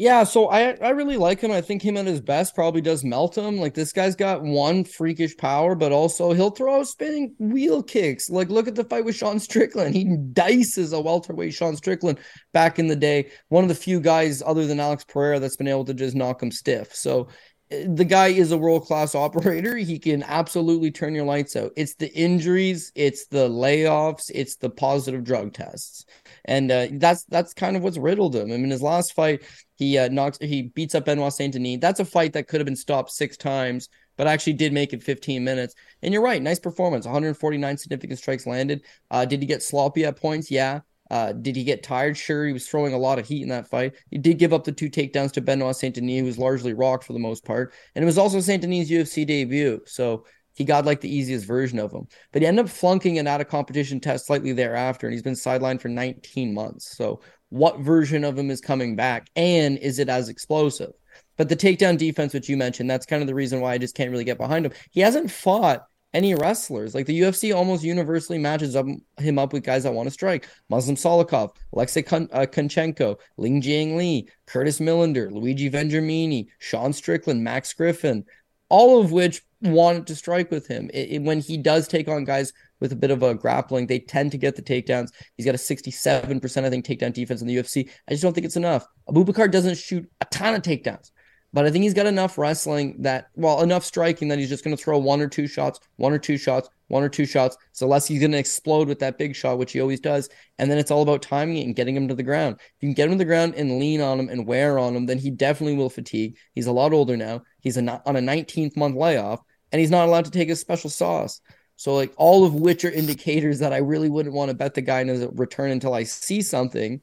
Yeah, so I I really like him. I think him at his best probably does melt him. Like this guy's got one freakish power, but also he'll throw spinning wheel kicks. Like look at the fight with Sean Strickland. He dices a welterweight Sean Strickland back in the day. One of the few guys other than Alex Pereira that's been able to just knock him stiff. So the guy is a world class operator. He can absolutely turn your lights out. It's the injuries, it's the layoffs, it's the positive drug tests, and uh, that's that's kind of what's riddled him. I mean, his last fight, he uh, knocks, he beats up Benoit Saint Denis. That's a fight that could have been stopped six times, but actually did make it 15 minutes. And you're right, nice performance. 149 significant strikes landed. Uh, did he get sloppy at points? Yeah. Uh, did he get tired? Sure, he was throwing a lot of heat in that fight. He did give up the two takedowns to Benoit Saint Denis, who was largely rocked for the most part. And it was also Saint Denis' UFC debut. So he got like the easiest version of him. But he ended up flunking an out of competition test slightly thereafter, and he's been sidelined for 19 months. So what version of him is coming back? And is it as explosive? But the takedown defense, which you mentioned, that's kind of the reason why I just can't really get behind him. He hasn't fought any wrestlers. Like the UFC almost universally matches up, him up with guys that want to strike. Muslim Salikhov, Alexei Kun, uh, Kunchenko, Ling Jiang Li, Curtis Millender, Luigi Vendramini, Sean Strickland, Max Griffin, all of which wanted to strike with him. It, it, when he does take on guys with a bit of a grappling, they tend to get the takedowns. He's got a 67%, I think, takedown defense in the UFC. I just don't think it's enough. Abubakar doesn't shoot a ton of takedowns. But I think he's got enough wrestling that, well, enough striking that he's just going to throw one or two shots, one or two shots, one or two shots. So unless he's going to explode with that big shot, which he always does, and then it's all about timing it and getting him to the ground. If you can get him to the ground and lean on him and wear on him, then he definitely will fatigue. He's a lot older now. He's on a 19th month layoff, and he's not allowed to take his special sauce. So like all of which are indicators that I really wouldn't want to bet the guy in his return until I see something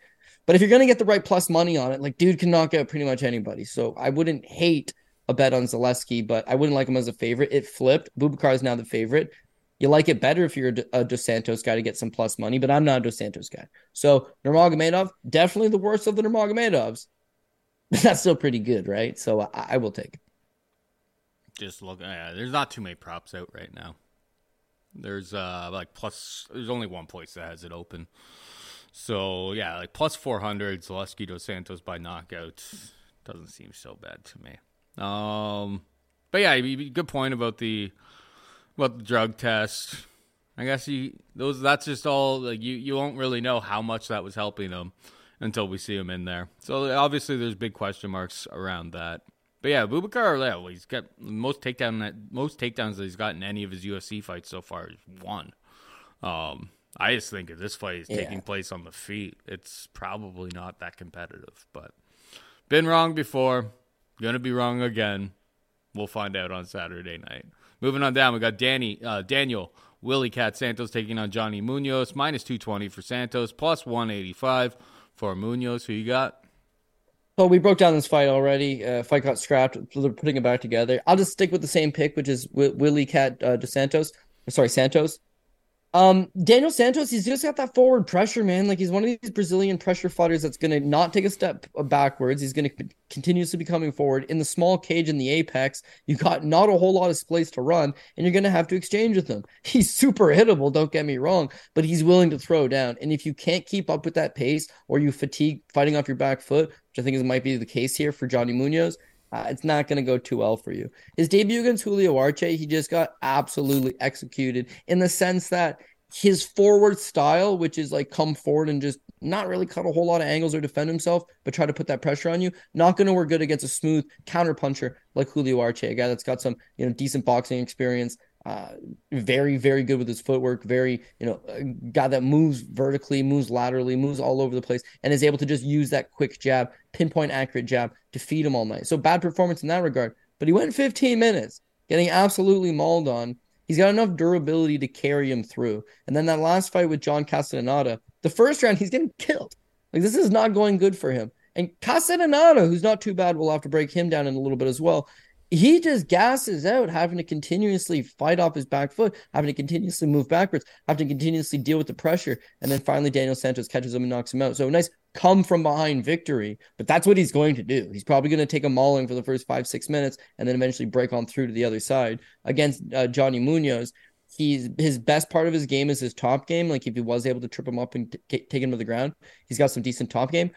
but if you're going to get the right plus money on it, like dude can knock out pretty much anybody. So I wouldn't hate a bet on Zaleski, but I wouldn't like him as a favorite. It flipped. Bubakar is now the favorite. You like it better if you're a Dos Santos guy to get some plus money, but I'm not a Dos Santos guy. So Nurmagomedov, definitely the worst of the Nurmagomedovs. But that's still pretty good, right? So I, I will take it. Just look, yeah, there's not too many props out right now. There's uh like plus, there's only one place that has it open. So yeah, like plus 400, Zaleski Dos Santos by knockout doesn't seem so bad to me. Um, but yeah, good point about the about the drug test. I guess you those that's just all like you you won't really know how much that was helping him until we see him in there. So obviously there's big question marks around that. But yeah, Bubakar, yeah, he's got most takedown that most takedowns that he's got in any of his UFC fights so far is one. Um, I just think if this fight is yeah. taking place on the feet, it's probably not that competitive. But been wrong before, gonna be wrong again. We'll find out on Saturday night. Moving on down, we got Danny uh, Daniel Willycat Santos taking on Johnny Munoz minus two twenty for Santos, plus one eighty five for Munoz. Who you got? Well, we broke down this fight already. Uh, fight got scrapped. They're putting it back together. I'll just stick with the same pick, which is Willycat uh, DeSantos. Sorry, Santos. Um, Daniel Santos, he's just got that forward pressure, man. Like he's one of these Brazilian pressure fighters that's going to not take a step backwards. He's going to continuously be coming forward in the small cage in the apex. You got not a whole lot of space to run, and you're going to have to exchange with him. He's super hittable, don't get me wrong, but he's willing to throw down. And if you can't keep up with that pace, or you fatigue fighting off your back foot, which I think is might be the case here for Johnny Munoz, uh, it's not going to go too well for you. His debut against Julio Arce, he just got absolutely executed in the sense that his forward style, which is like come forward and just not really cut a whole lot of angles or defend himself, but try to put that pressure on you, not going to work good against a smooth counter puncher like Julio Arce, a guy that's got some you know decent boxing experience. Uh, very, very good with his footwork. Very, you know, guy that moves vertically, moves laterally, moves all over the place, and is able to just use that quick jab, pinpoint accurate jab to feed him all night. So bad performance in that regard. But he went 15 minutes, getting absolutely mauled on. He's got enough durability to carry him through. And then that last fight with John Castaneda, the first round, he's getting killed. Like this is not going good for him. And Castellaneta, who's not too bad, we'll have to break him down in a little bit as well he just gasses out having to continuously fight off his back foot, having to continuously move backwards, having to continuously deal with the pressure. And then finally, Daniel Santos catches him and knocks him out. So nice come from behind victory. But that's what he's going to do. He's probably going to take a mauling for the first five, six minutes and then eventually break on through to the other side against uh, Johnny Munoz. He's his best part of his game is his top game. Like if he was able to trip him up and t- take him to the ground, he's got some decent top game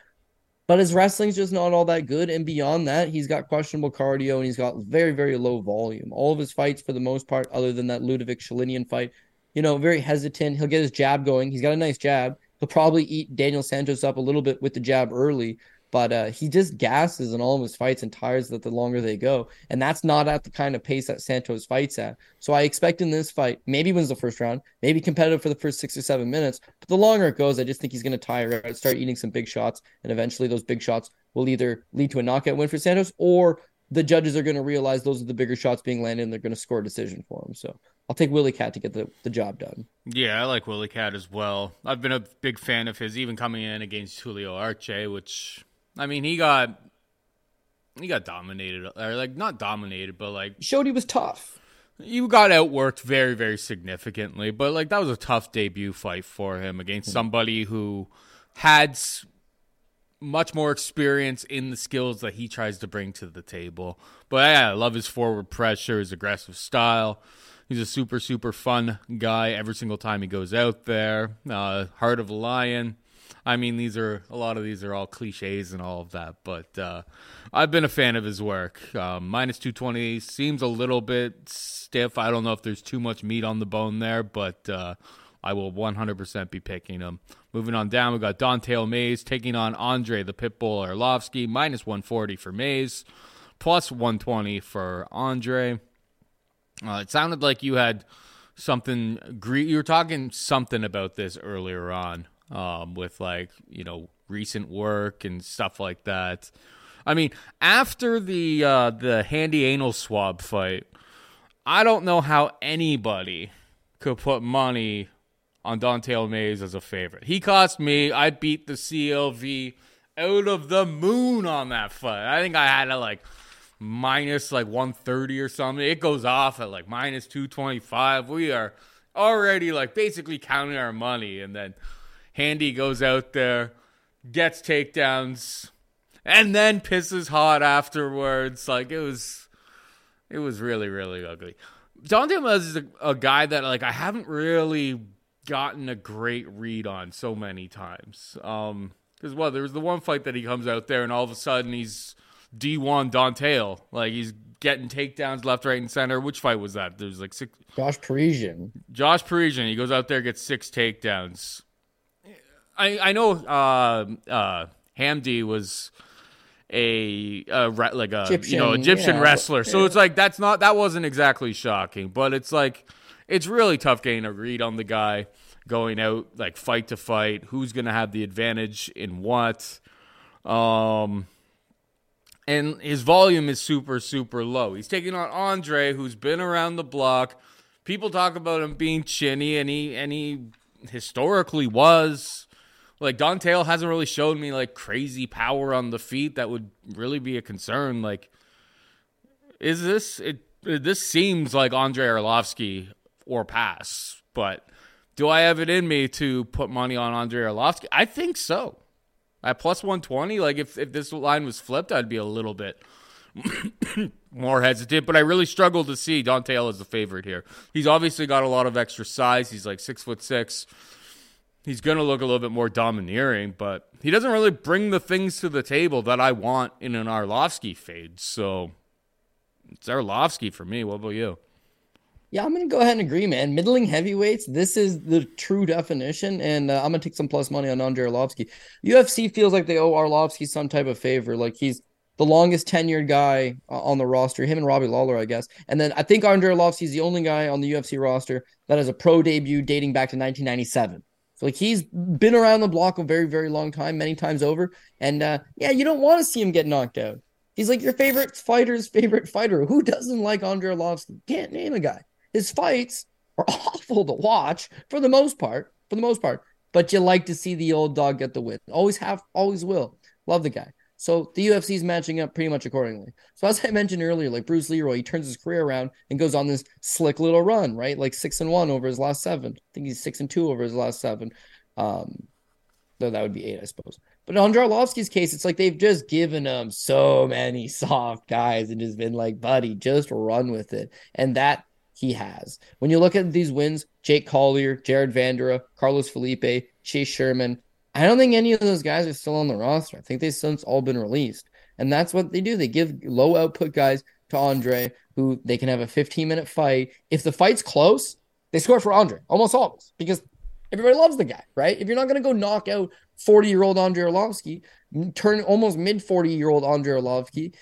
but his wrestling's just not all that good. And beyond that, he's got questionable cardio and he's got very, very low volume. All of his fights, for the most part, other than that Liudvik Sholinian fight, you know, very hesitant. He'll get his jab going. He's got a nice jab. He'll probably eat Daniel Santos up a little bit with the jab early, but uh, he just gasses in all of his fights and tires that the longer they go. And that's not at the kind of pace that Santos fights at. So I expect in this fight, maybe wins the first round, maybe competitive for the first six or seven minutes. But the longer it goes, I just think he's going to tire out, start eating some big shots. And eventually those big shots will either lead to a knockout win for Santos or the judges are going to realize those are the bigger shots being landed and they're going to score a decision for him. So I'll take Willycat to get the, the job done. Yeah, I like Willycat as well. I've been a big fan of his, even coming in against Julio Arce, which I mean, he got he got dominated, or like not dominated, but like showed he was tough. You got outworked very, very significantly, but like that was a tough debut fight for him against somebody who had much more experience in the skills that he tries to bring to the table. But yeah, I love his forward pressure, his aggressive style. He's a super, super fun guy every single time he goes out there. Uh, heart of a lion. I mean, these are a lot of these are all cliches and all of that, but uh, I've been a fan of his work. Um, minus 220 seems a little bit stiff. I don't know if there's too much meat on the bone there, but uh, I will 100% be picking him. Moving on down, we've got Don'Tale Mayes taking on Andrei the Pitbull Arlovski, minus 140 for Mayes, plus 120 for Andrei. Uh, it sounded like you had something. You were talking something about this earlier on um, with like you know recent work and stuff like that. I mean, after the uh, the Hamdi Abdelwahab fight, I don't know how anybody could put money on Don'Tale Mayes as a favorite. He cost me. I beat the CLV out of the moon on that fight. I think I had a like minus like 130 or something. It goes off at like minus 225. We are already like basically counting our money. And then Hamdi goes out there, gets takedowns, and then pisses hot afterwards. Like it was, it was really, really ugly. Dante Mayes is a, a guy that like I haven't really gotten a great read on so many times. Um, because well, there was the one fight that he comes out there and all of a sudden he's D1 Dante. Like he's getting takedowns left, right, and center. Which fight was that? There's like six. Josh Parisian. Josh Parisian. He goes out there, gets six takedowns. I I know uh, uh, Hamdi was a, a like a Egyptian, you know Egyptian yeah, wrestler, so it's like that's not that wasn't exactly shocking, but it's like it's really tough getting a read on the guy going out like fight to fight. Who's going to have the advantage in what? Um, and his volume is super super low. He's taking on Andrei, who's been around the block. People talk about him being chinny, and he and he historically was. Like Dante hasn't really shown me like crazy power on the feet that would really be a concern. Like, is this it? This seems like Andrei Arlovski or pass, but do I have it in me to put money on Andrei Arlovski? I think so. At plus 120, like if, if this line was flipped, I'd be a little bit more hesitant, but I really struggle to see Dante as the favorite here. He's obviously got a lot of extra size. He's like six foot six. He's going to look a little bit more domineering, but he doesn't really bring the things to the table that I want in an Arlovski fade. So it's Arlovski for me. What about you? Yeah, I'm gonna go ahead and agree, man. Middling heavyweights, this is the true definition, and uh, I'm gonna take some plus money on Andrei Arlovski. UFC feels like they owe Arlovski some type of favor, like he's the longest tenured guy uh, on the roster. Him and Robbie Lawler, I guess. And then I think Andrei Arlovski is the only guy on the UFC roster that has a pro debut dating back to 1997. So like he's been around the block a very, very long time, many times over. And uh, yeah, you don't want to see him get knocked out. He's like your favorite fighter's favorite fighter. Who doesn't like Andrei Arlovski? Can't name a guy. His fights are awful to watch for the most part, for the most part. But you like to see the old dog get the win. Always have, always will. Love the guy. So the UFC is matching up pretty much accordingly. So as I mentioned earlier, like Bruce Leroy, he turns his career around and goes on this slick little run, right? Like six and one over his last seven. I think he's six and two over his last seven. Um, though that would be eight, I suppose. But on Arlovski's case, it's like they've just given him so many soft guys and just been like, buddy, just run with it. And that he has. When you look at these wins, Jake Collier, Jared Vanderaa, Carlos Felipe, Chase Sherman, I don't think any of those guys are still on the roster. I think they've since all been released. And that's what they do. They give low output guys to Andrei who they can have a 15 minute fight. If the fight's close, they score for Andrei almost always because everybody loves the guy, right? If you're not going to go knock out 40 year old Andrei Arlovski, turn almost mid 40 year old Andrei Arlovski,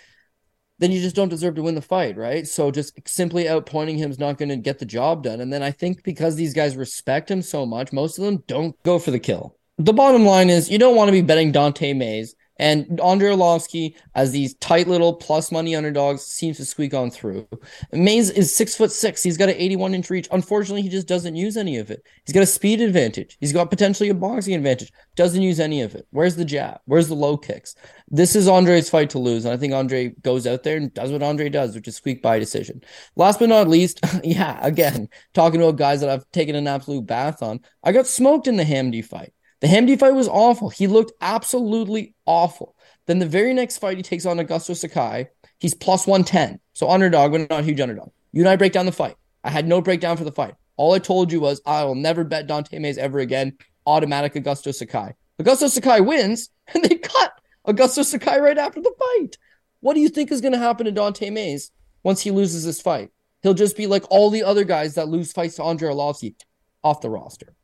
then you just don't deserve to win the fight, right? So just simply outpointing him is not going to get the job done. And then I think because these guys respect him so much, most of them don't go for the kill. The bottom line is you don't want to be betting Dante Mayes and Andrei Arlovski, as these tight little plus money underdogs, seems to squeak on through. Mayes is six foot six. He's got an 81 inch reach. Unfortunately, he just doesn't use any of it. He's got a speed advantage. He's got potentially a boxing advantage. Doesn't use any of it. Where's the jab? Where's the low kicks? This is Andrei's fight to lose. And I think Andrei goes out there and does what Andrei does, which is squeak by decision. Last but not least, yeah, again, talking about guys that I've taken an absolute bath on. I got smoked in the Hamdi fight. The Hamdi fight was awful. He looked absolutely awful. Then the very next fight, he takes on Augusto Sakai. He's plus 110. So underdog, but not huge underdog. You and I break down the fight. I had no breakdown for the fight. All I told you was I will never bet Dante Mayes ever again. Automatic Augusto Sakai. Augusto Sakai wins, and they cut Augusto Sakai right after the fight. What do you think is going to happen to Dante Mayes once he loses this fight? He'll just be like all the other guys that lose fights to Andrei Arlovski off the roster.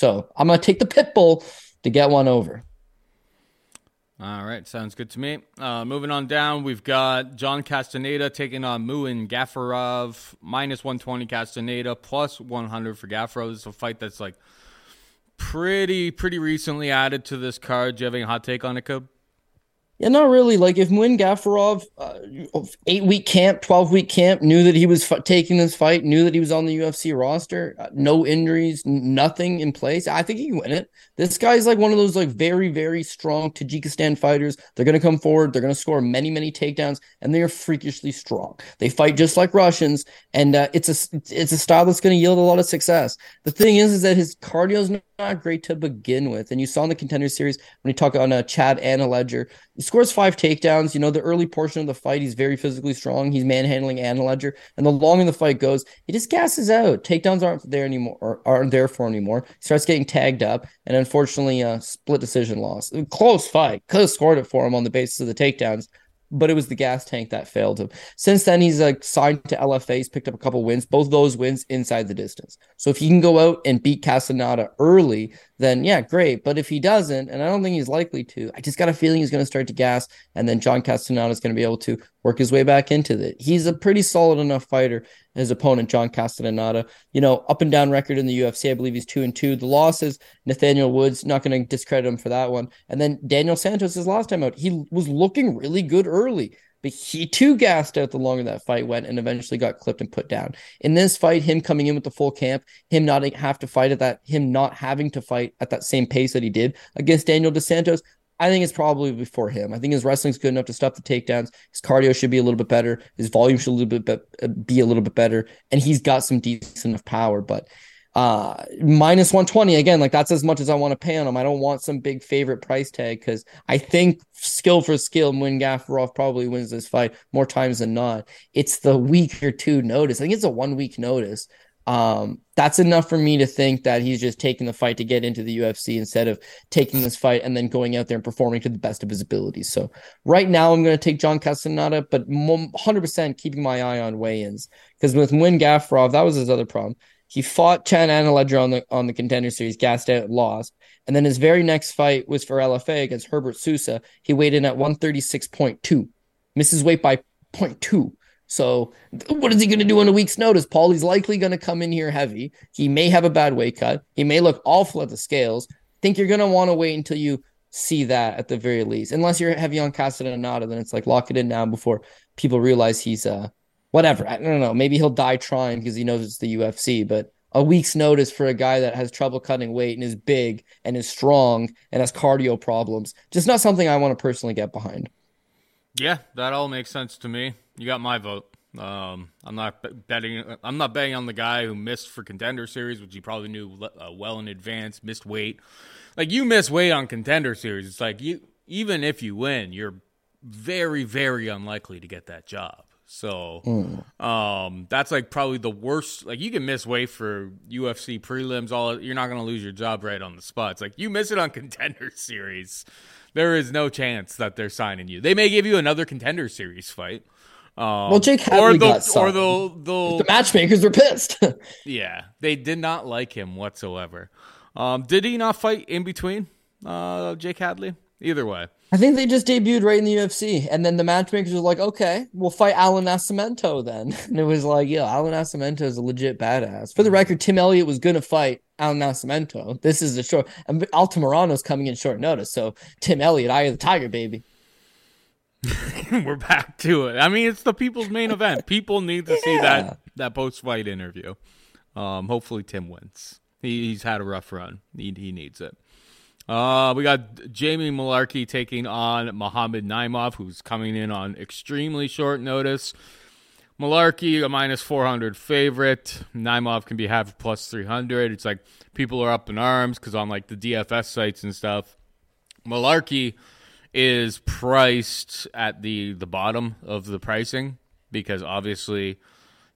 So I'm going to take the pit bull to get one over. All right, sounds good to me. Uh, moving on down, we've got John Castaneda taking on Muin Gafurov, minus 120 Castaneda, plus 100 for Gafurov. This is a fight that's like pretty, pretty recently added to this card. Do you have any hot take on it, Cobb? Yeah, not really. Like if Muin Gafurov, uh, eight week camp, twelve week camp, knew that he was f- taking this fight, knew that he was on the UFC roster, uh, no injuries, n- nothing in place. I think he can win it. This guy's like one of those like very very strong Tajikistan fighters. They're gonna come forward. They're gonna score many many takedowns, and they are freakishly strong. They fight just like Russians, and uh, it's a it's a style that's gonna yield a lot of success. The thing is, is that his cardio is not great to begin with, and you saw in the contender series when he talked on uh, Chad Anheliger he scores five takedowns. You know, the early portion of the fight, he's very physically strong. He's manhandling Anheliger. And the longer the fight goes, he just gasses out. Takedowns aren't there anymore, or aren't there for him anymore. He starts getting tagged up. And unfortunately, a split decision loss. Close fight. Could have scored it for him on the basis of the takedowns but it was the gas tank that failed him. Since then, he's like signed to LFA. He's picked up a couple wins, both those wins inside the distance. So if he can go out and beat Castaneda early, then yeah, great. But if he doesn't, and I don't think he's likely to, I just got a feeling he's going to start to gas, and then John Castaneda is going to be able to work his way back into it. He's a pretty solid enough fighter. His opponent, John Castaneda, you know, up and down record in the UFC. I believe he's two and two. The losses, Nathaniel Woods, not going to discredit him for that one. And then Daniel Santos, his last time out, he was looking really good early. But he too gassed out the longer that fight went and eventually got clipped and put down. In this fight, him coming in with the full camp, him not have to fight at that, him not having to fight at that same pace that he did against Daniel Dos Santos, I think it's probably before him. I think his wrestling's good enough to stop the takedowns. His cardio should be a little bit better. His volume should a little bit be, be a little bit better, and he's got some decent enough power. But uh minus 120 again like that's as much as i want to pay on him i don't want some big favorite price tag because i think skill for skill Muin Gafurov probably wins this fight more times than not. It's the week or two notice. I think it's a one week notice. Um, that's enough for me to think that he's just taking the fight to get into the UFC instead of taking this fight and then going out there and performing to the best of his abilities. So right now, I'm going to take John Castaneda, but 100% keeping my eye on weigh-ins. Because with Muin Gafurov, that was his other problem. He fought Chad Anheliger on the on the contender series, gassed out, lost, and then his very next fight was for LFA against Herbert Sousa. He weighed in at 136.2, misses weight by 0.2. So, what is he going to do on a week's notice, Paul? He's likely going to come in here heavy. He may have a bad weight cut. He may look awful at the scales. think you're going to want to wait until you see that at the very least. Unless you're heavy on Castaneda, then it's like lock it in now before people realize he's uh whatever. I don't know. Maybe he'll die trying because he knows it's the UFC, but a week's notice for a guy that has trouble cutting weight and is big and is strong and has cardio problems. Just not something I want to personally get behind. Yeah, that all makes sense to me. You got my vote. Um, I'm not betting. I'm not betting on the guy who missed for contender series, which you probably knew uh, well in advance. Missed weight, like you miss weight on contender series. It's like you, even if you win, you're very, very unlikely to get that job. So, mm. um, that's like probably the worst. Like you can miss weight for UFC prelims. All you're not going to lose your job right on the spot. It's like you miss it on contender series there is no chance that they're signing you. They may give you another contender series fight. Um, well, Jake Hadley or got some. or they'll, they'll the matchmakers are pissed. yeah, they did not like him whatsoever. Um, did he not fight in between uh, Jake Hadley? Either way, I think they just debuted right in the UFC, and then the matchmakers were like, "Okay, we'll fight Alan Nascimento then." And it was like, "Yeah, Alan Nascimento is a legit badass." For the record, Tim Elliott was gonna fight Alan Nascimento. This is a short. And Altamirano's coming in short notice, so Tim Elliott, eye of the tiger, baby. We're back to it. I mean, it's the people's main event. People need to yeah. see that that post fight interview. Um, hopefully, Tim wins. He, he's had a rough run. He he needs it. Uh, we got Jamie Mullarkey taking on Muhammad Naimov, who's coming in on extremely short notice. Mullarkey, a minus 400 favorite. Naimov can be half plus 300. It's like people are up in arms because on like the DFS sites and stuff, Mullarkey is priced at the the bottom of the pricing because obviously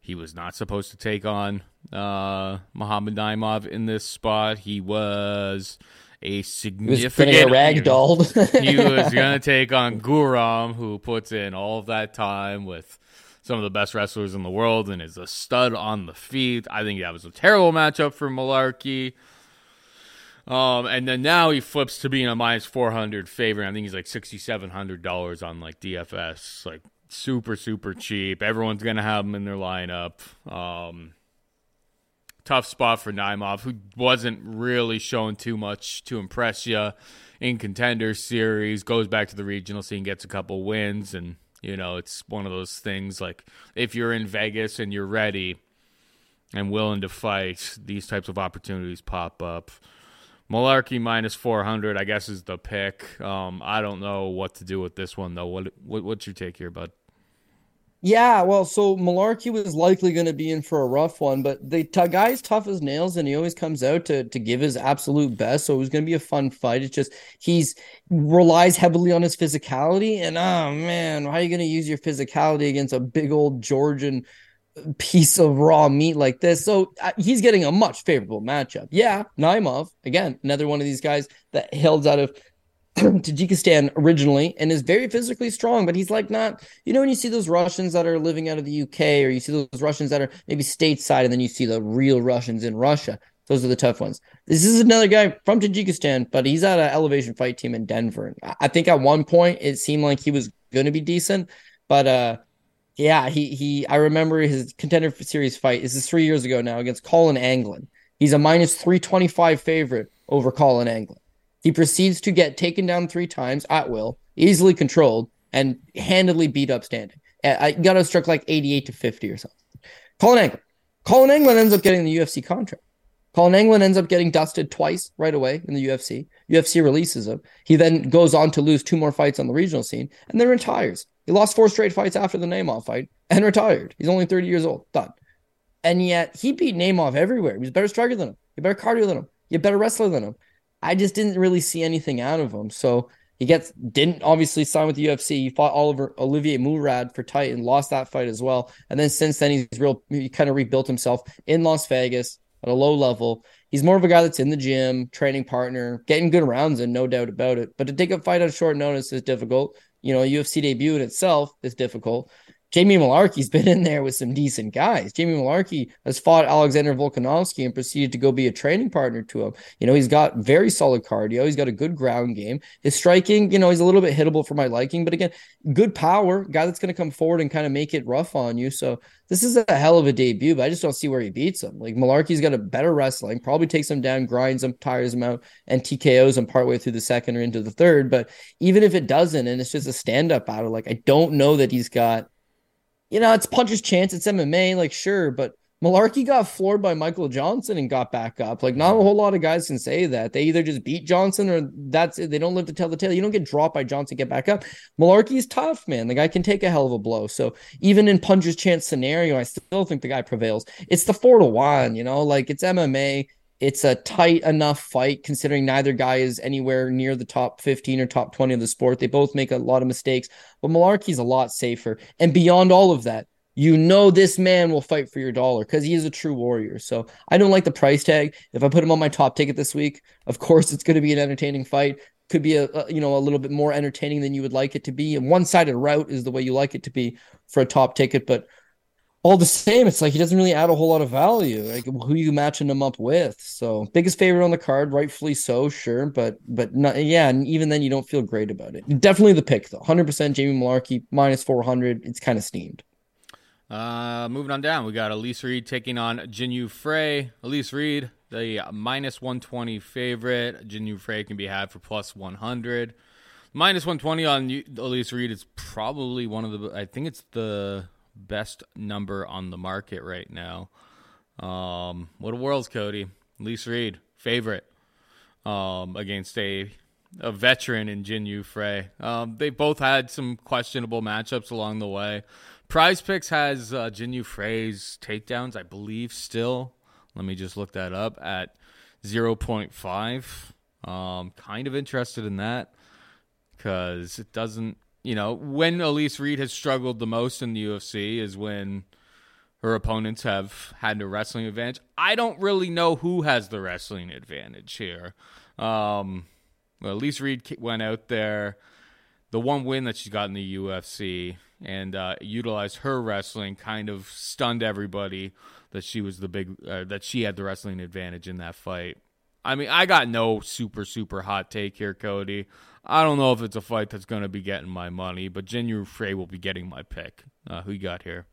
he was not supposed to take on uh, Muhammad Naimov in this spot. He was a significant he was ragdolled. he was going to take on Guram, who puts in all of that time with some of the best wrestlers in the world and is a stud on the feet. I think that was a terrible matchup for Mullarkey. Um, and then now he flips to being a minus 400 favorite. I think he's like $6,700 on like DFS. Like super, super cheap. Everyone's going to have him in their lineup. Um, tough spot for Naimov, who wasn't really showing too much to impress you in contender series. Goes back to the regional scene, gets a couple wins, and you know it's one of those things like if you're in Vegas and you're ready and willing to fight, these types of opportunities pop up. Mullarkey minus 400, I guess, is the pick. Um, I don't know what to do with this one, though. What, what What's your take here, bud? Yeah, well, so Mullarkey was likely going to be in for a rough one, but the t- guy's tough as nails, and he always comes out to to give his absolute best. So it was going to be a fun fight. It's just he's relies heavily on his physicality, and oh man, how are you going to use your physicality against a big old Georgian piece of raw meat like this? So uh, he's getting a much favorable matchup. Yeah, Naimov again, another one of these guys that hails out of Tajikistan originally and is very physically strong, but he's like not, you know, when you see those Russians that are living out of the UK or you see those Russians that are maybe stateside and then you see the real Russians in Russia. Those are the tough ones. This is another guy from Tajikistan, but he's at an elevation fight team in Denver. I think at one point it seemed like he was going to be decent, but uh, yeah, he he. I remember his contender series fight. This is three years ago now against Colin Anglin. He's a minus three twenty five favorite over Colin Anglin. He proceeds to get taken down three times at will, easily controlled, and handedly beat up standing. Uh, I got to struck like 88 to 50 or something. Colin Anglin. Colin Anglin ends up getting the UFC contract. Colin Anglin ends up getting dusted twice right away in the UFC. UFC releases him. He then goes on to lose two more fights on the regional scene and then retires. He lost four straight fights after the Naimov fight and retired. He's only 30 years old. Done. And yet he beat Naimov everywhere. He was better striker than him. He better cardio than him. He better wrestler than him. I just didn't really see anything out of him. So he gets didn't obviously sign with the UFC. He fought Oliver Olivier Murad for Titan, lost that fight as well. And then since then he's real he kind of rebuilt himself in Las Vegas at a low level. He's more of a guy that's in the gym, training partner, getting good rounds in, no doubt about it. But to take a fight on short notice is difficult. You know, UFC debut in itself is difficult. Jamie Mullarkey's been in there with some decent guys. Jamie Mullarkey has fought Alexander Volkanovski and proceeded to go be a training partner to him. You know, he's got very solid cardio. He's got a good ground game. His striking, you know, he's a little bit hittable for my liking, but again, good power, guy that's going to come forward and kind of make it rough on you. So this is a hell of a debut, but I just don't see where he beats him. Like Mullarkey's got a better wrestling, probably takes him down, grinds him, tires him out, and TKOs him partway through the second or into the third. But even if it doesn't, and it's just a stand up battle, like I don't know that he's got you know, it's puncher's chance. It's MMA, like sure, but Mullarkey got floored by Michael Johnson and got back up. Like not a whole lot of guys can say that. They either just beat Johnson or that's it. They don't live to tell the tale. You don't get dropped by Johnson, get back up. Mullarkey's tough, man. The guy can take a hell of a blow. So even in puncher's chance scenario, I still think the guy prevails. It's the four to one, you know, like it's MMA. It's a tight enough fight considering neither guy is anywhere near the top 15 or top 20 of the sport. They both make a lot of mistakes, but Mullarkey's a lot safer. And beyond all of that, you know this man will fight for your dollar because he is a true warrior. So I don't like the price tag. If I put him on my top ticket this week, of course it's going to be an entertaining fight. Could be a, a you know a little bit more entertaining than you would like it to be. And one sided route is the way you like it to be for a top ticket. But all the same, it's like he doesn't really add a whole lot of value. Like who you matching him up with? So biggest favorite on the card, rightfully so, sure, but but not yeah, and even then you don't feel great about it. Definitely the pick though, hundred percent Jamie Mullarkey minus four hundred. It's kind of steamed. Uh, moving on down, we got Elise Reed taking on Jinh Frey. Elise Reed, the minus one twenty favorite. Jinh Frey can be had for plus one hundred. Minus one twenty on Elise Reed is probably one of the. I think it's the best number on the market right now. Um, what a world's Cody. Lise Reed, favorite um, against a a veteran in Jinh Yu Frey. Um, they both had some questionable matchups along the way. Prize Picks has uh, Jinh Yu Frey's takedowns, I believe, still. Let me just look that up at 0.5. Um, kind of interested in that because it doesn't you know, when Elise Reed has struggled the most in the UFC is when her opponents have had a wrestling advantage. I don't really know who has the wrestling advantage here. Um, well, Elise Reed went out there. The one win that she got in the UFC and uh, utilized her wrestling kind of stunned everybody that she was the big uh, that she had the wrestling advantage in that fight. I mean, I got no super super hot take here, Cody. I don't know if it's a fight that's going to be getting my money, but Jinh Yu Frey will be getting my pick. Uh, who you got here?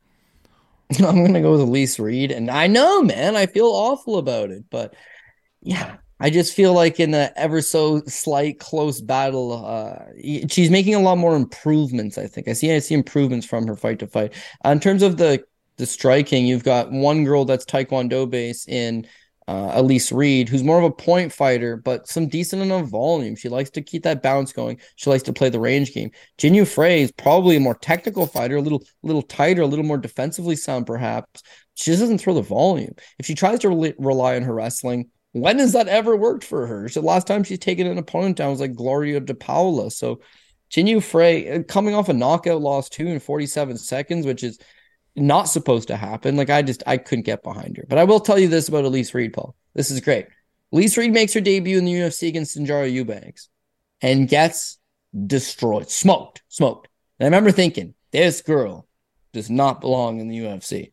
I'm gonna go with Elise Reed, and I know, man, I feel awful about it, but yeah, I just feel like in the ever so slight close battle, uh, she's making a lot more improvements. I think I see I see improvements from her fight to fight. Uh, in terms of the the striking, you've got one girl that's Taekwondo base in uh, Elise Reed, who's more of a point fighter, but some decent enough volume. She likes to keep that bounce going. She likes to play the range game. Jinh Yu Frey is probably a more technical fighter, a little, little tighter, a little more defensively sound, perhaps. She just doesn't throw the volume. If she tries to re- rely on her wrestling, when has that ever worked for her? So last time she's taken an opponent down was like Gloria De Paula. So Jinh Yu Frey uh, coming off a knockout loss two in 47 seconds, which is not supposed to happen. Like I just I couldn't get behind her. But I will tell you this about Elise Reed, Paul. This is great. Elise Reed makes her debut in the UFC against Sijara Eubanks and gets destroyed, smoked, smoked. And I remember thinking, this girl does not belong in the UFC.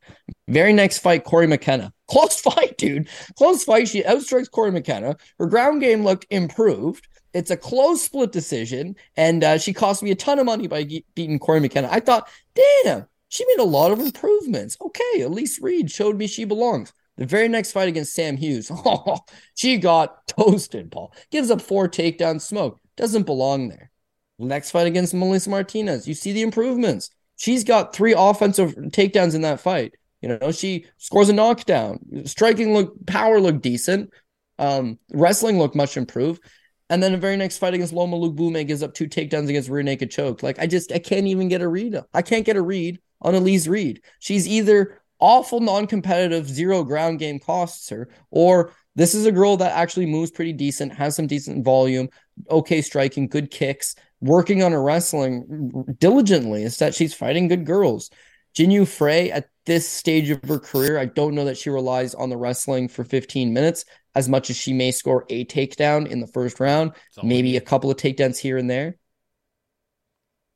Very next fight, Cory McKenna. Close fight, dude. Close fight. She outstrikes Cory McKenna. Her ground game looked improved. It's a close split decision, and uh, she cost me a ton of money by ge- beating Cory McKenna. I thought, damn, she made a lot of improvements. Okay, Elise Reed showed me she belongs. The very next fight against Sam Hughes, oh, she got toasted, Paul. Gives up four takedowns, smoke. Doesn't belong there. Next fight against Melissa Martinez, you see the improvements. She's got three offensive takedowns in that fight. You know, she scores a knockdown. Striking look, power looked decent. Um, wrestling looked much improved. And then the very next fight against Loma Luke Lookboonmee gives up two takedowns against rear naked choke. Like I just I can't even get a read. I can't get a read on Elise Reed. She's either awful non-competitive zero ground game costs her, or this is a girl that actually moves pretty decent, has some decent volume, okay striking, good kicks, working on her wrestling diligently. Is that she's fighting good girls. Jinh Yu Frey at this stage of her career, I don't know that she relies on the wrestling for 15 minutes as much as she may score a takedown in the first round, maybe a couple of takedowns here and there.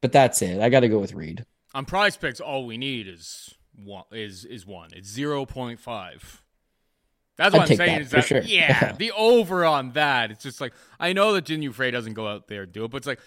But that's it. I got to go with Reed. On prize picks, all we need is one. Is is one. It's zero point five. That's what I'd I'm saying. That, is that sure. yeah, the over on that. It's just like I know that Jinh Yu Frey doesn't go out there and do it, but it's like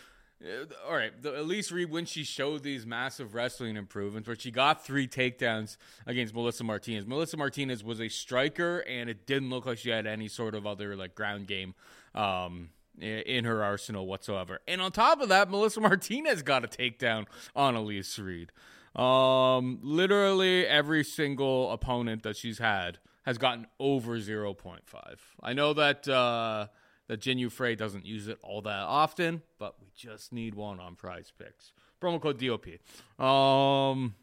uh, all right, the, Elise Reed when she showed these massive wrestling improvements, where she got three takedowns against Melissa Martinez. Melissa Martinez was a striker, and it didn't look like she had any sort of other like ground game um, in her arsenal whatsoever. And on top of that, Melissa Martinez got a takedown on Elise Reed. Um, literally every single opponent that she's had has gotten over 0.5. I know that uh, that Jinh Frey doesn't use it all that often, but we just need one on prize picks. Promo code DOP. Um,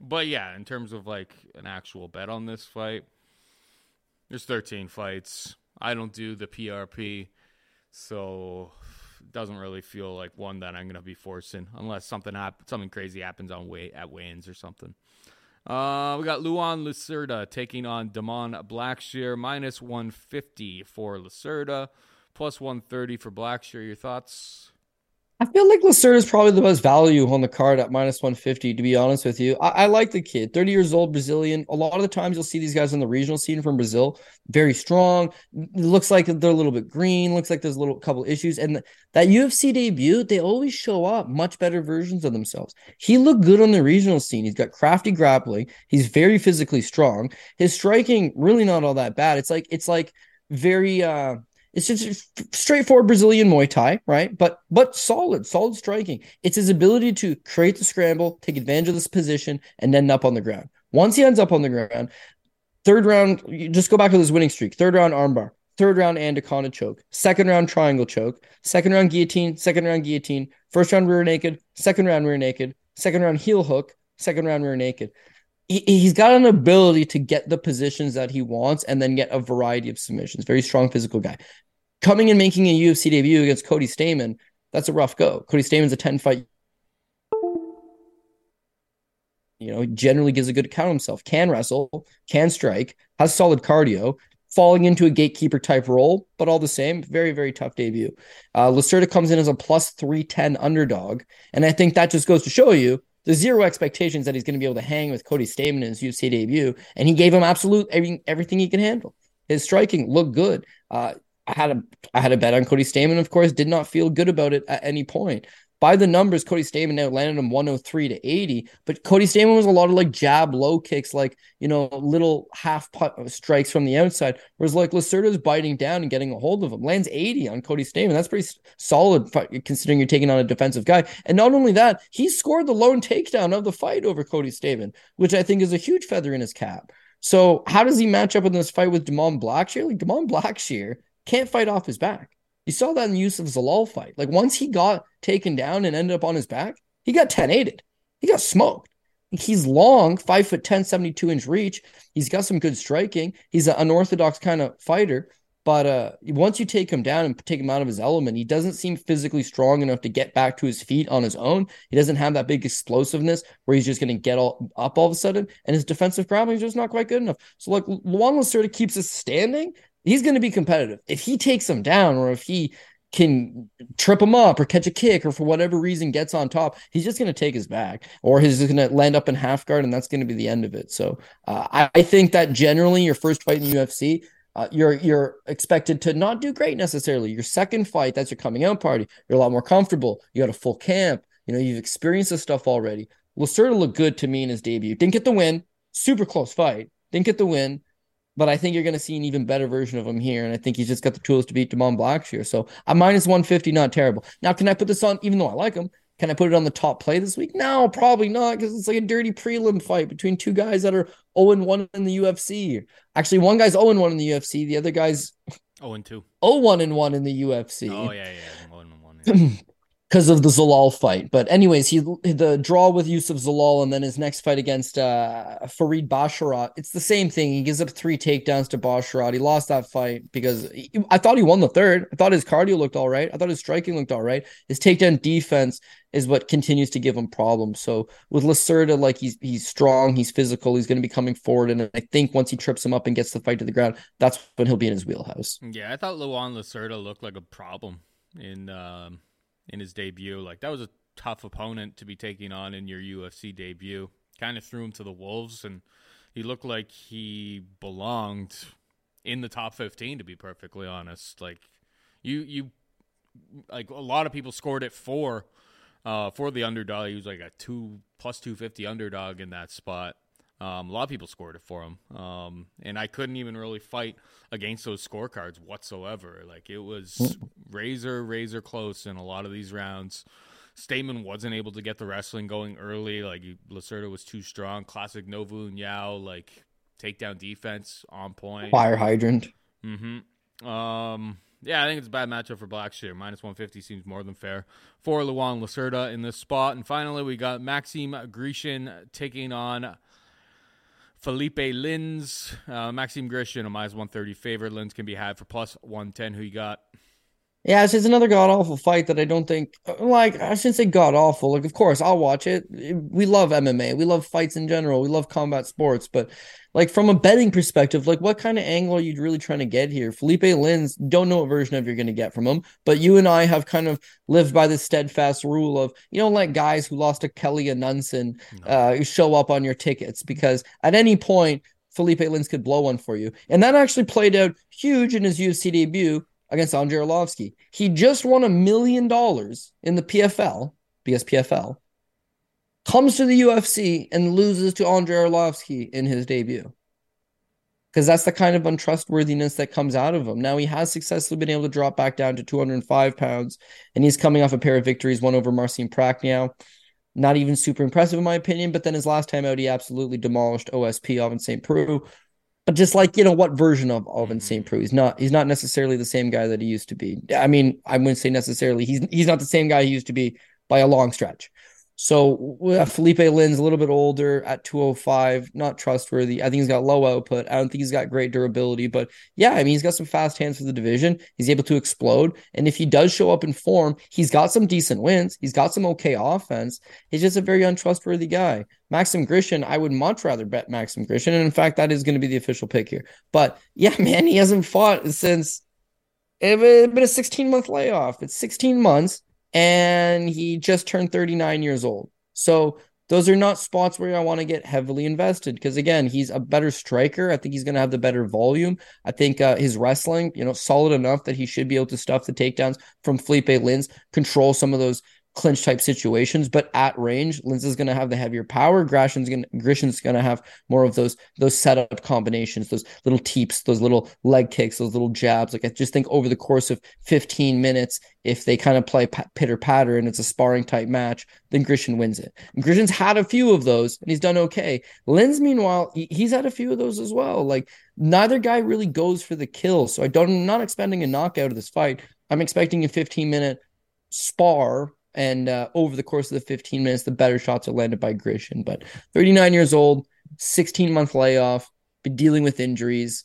but yeah, in terms of like an actual bet on this fight, there's 13 fights. I don't do the PRP, so doesn't really feel like one that I'm gonna be forcing unless something happens, something crazy happens on way at weigh-ins or something. Uh, we got Luan Lacerda taking on Da'mon Blackshear, minus 150 for Lacerda plus 130 for Blackshear. Your thoughts? I feel like Lacerda is probably the best value on the card at minus 150, to be honest with you. I, I, like the kid, 30 years old, Brazilian. A lot of the times you'll see these guys on the regional scene from Brazil, very strong. Looks like they're a little bit green, looks like there's a little couple issues. And that UFC debut, they always show up much better versions of themselves. He looked good on the regional scene. He's got crafty grappling, he's very physically strong. His striking, really not all that bad. It's like, it's like, very uh it's just straightforward Brazilian Muay Thai, right? But but solid, solid striking. It's his ability to create the scramble, take advantage of this position, and end up on the ground. Once he ends up on the ground, third round, just go back to this winning streak. Third round armbar, third round anaconda choke, second round triangle choke, second round guillotine, second round guillotine, first round rear naked, second round rear naked, second round heel hook, second round rear naked he, he's got an ability to get the positions that he wants and then get a variety of submissions. Very strong physical guy. Coming and making a UFC debut against Cody Stamann, that's a rough go. Cody Stamann's a 10 fight. You know, generally gives a good account of himself, can wrestle, can strike, has solid cardio, falling into a gatekeeper type role, but all the same, very, very tough debut. Uh, Lacerda comes in as a plus 310 underdog. And I think that just goes to show you the zero expectations that he's going to be able to hang with Cody Stamann in his UFC debut, and he gave him absolute every, everything he can handle. His striking looked good. Uh, I had a I had a bet on Cody Stamann, of course, did not feel good about it at any point. by the numbers, Cody Stamann now landed him 103 to 80. But Cody Stamann was a lot of like jab low kicks, like, you know, little half put strikes from the outside. Whereas like Lacerda's biting down and getting a hold of him. Lands 80 on Cody Stamann. That's pretty solid considering you're taking on a defensive guy. And not only that, he scored the lone takedown of the fight over Cody Stamann, which I think is a huge feather in his cap. So how does he match up in this fight with Da'mon Blackshear? Like Da'mon Blackshear can't fight off his back. You saw that in the Youssef Zalal fight. Like once he got taken down and ended up on his back, he got 10 8 He got smoked. He's long, five foot 10, 72 inch reach. He's got some good striking. He's an unorthodox kind of fighter. But uh, once you take him down and take him out of his element, he doesn't seem physically strong enough to get back to his feet on his own. He doesn't have that big explosiveness where he's just going to get all up all of a sudden. And his defensive grappling is just not quite good enough. So, like, Lewan Lacerda keeps us standing he's going to be competitive. If he takes him down or if he can trip him up or catch a kick or for whatever reason gets on top, he's just going to take his back or he's just going to land up in half guard and that's going to be the end of it. So uh, I, I, think that generally your first fight in UFC, uh, you're you're expected to not do great necessarily. Your second fight, that's your coming out party. You're a lot more comfortable. You got a full camp. You know you've experienced this stuff already. Lacerda looked good to me in his debut. Didn't get the win. Super close fight. Didn't get the win but I think you're going to see an even better version of him here. And I think he's just got the tools to beat Da'mon Blackshear. So a minus 150, not terrible. Now, can I put this on, even though I like him, can I put it on the top play this week? No, probably not, because it's like a dirty prelim fight between two guys that are 0 1 in the UFC. Actually, one guy's 0 1 in the UFC, the other guy's 0 2. 0 1 and 1 in the UFC. Oh, yeah, yeah. 0 1. Yeah. because of the Zalal fight. But anyways, he the draw with Youssef Zalal and then his next fight against uh, Farid Basharat. It's the same thing. He gives up three takedowns to Basharat. He lost that fight because he, I thought he won the third. I thought his cardio looked all right. I thought his striking looked all right. His takedown defense is what continues to give him problems. So with Lacerda, like he's he's strong, he's physical, he's going to be coming forward, and I think once he trips him up and gets the fight to the ground, that's when he'll be in his wheelhouse. Yeah, I thought Luan Lacerda looked like a problem in. Um in his debut. Like that was a tough opponent to be taking on in your UFC debut. Kind of threw him to the wolves, and he looked like he belonged in the top 15 to be perfectly honest like you you like a lot of people scored it for uh for the underdog he was like a 2 plus 250 underdog in that spot um, a lot of people scored it for him, um, and I couldn't even really fight against those scorecards whatsoever. Like it was razor razor close in a lot of these rounds. Stamann wasn't able to get the wrestling going early. Like Lacerda was too strong. Classic Nova União like takedown defense on point. Fire hydrant. Mm-hmm. Um, yeah, I think it's a bad matchup for Blackshear. Minus 150 seems more than fair for Luan Lacerda in this spot. And finally, we got Maxim Grishin taking on Philipe Lins, uh, Maxim Grishin, a minus 130 favorite. Lins can be had for plus 110. Who you got? Yeah, it's just another god awful fight that I don't think like I shouldn't say god awful. Like, of course, I'll watch it. We love MMA, we love fights in general, we love combat sports, but like from a betting perspective, like what kind of angle are you really trying to get here? Philipe Lins don't know what version of you're going to get from him, but you and I have kind of lived by this steadfast rule of you don't let guys who lost to Kelly Amundsen no. uh, show up on your tickets because at any point Philipe Lins could blow one for you, and that actually played out huge in his UFC debut against Andrei Arlovski. He just won a million dollars in the PFL, BSPFL, comes to the UFC and loses to Andrei Arlovski in his debut. Because that's the kind of untrustworthiness that comes out of him. Now he has successfully been able to drop back down to 205 pounds, and he's coming off a pair of victories, one over Marcin Prachnio. Not even super impressive in my opinion, but then his last time out, he absolutely demolished OSP Ovince St. Preux but just like you know what version of Ovince mm-hmm. St. Preux. He's not he's not necessarily the same guy that he used to be. I mean, I wouldn't say necessarily. He's he's not the same guy he used to be by a long stretch. So uh, Philipe Lin's a little bit older at 205, not trustworthy. I think he's got low output. I don't think he's got great durability, but yeah, I mean, he's got some fast hands for the division. He's able to explode. And if he does show up in form, he's got some decent wins. He's got some okay offense. He's just a very untrustworthy guy. Maxim Grishin, I would much rather bet Maxim Grishin. And in fact, that is going to be the official pick here. But yeah, man, he hasn't fought since it's been a 16 month layoff. It's 16 months and he just turned 39 years old. So those are not spots where I want to get heavily invested because again, he's a better striker. I think he's going to have the better volume. I think uh, his wrestling, you know, solid enough that he should be able to stuff the takedowns from Philipe Lins, control some of those clinch type situations, but at range, Lindsay's going to have the heavier power. Gratian's going Grishin's going to have more of those those setup combinations, those little teeps, those little leg kicks, those little jabs. Like I just think over the course of 15 minutes, if they kind of play pitter patter and it's a sparring type match, then Grishin wins it. And Grishin's had a few of those and he's done okay. Lins, meanwhile, he's had a few of those as well. Like neither guy really goes for the kill, so I don't. I'm not expecting a knockout of this fight. I'm expecting a 15 minute spar and uh, over the course of the 15 minutes, the better shots are landed by Grishin. But 39 years old, 16 month layoff, been dealing with injuries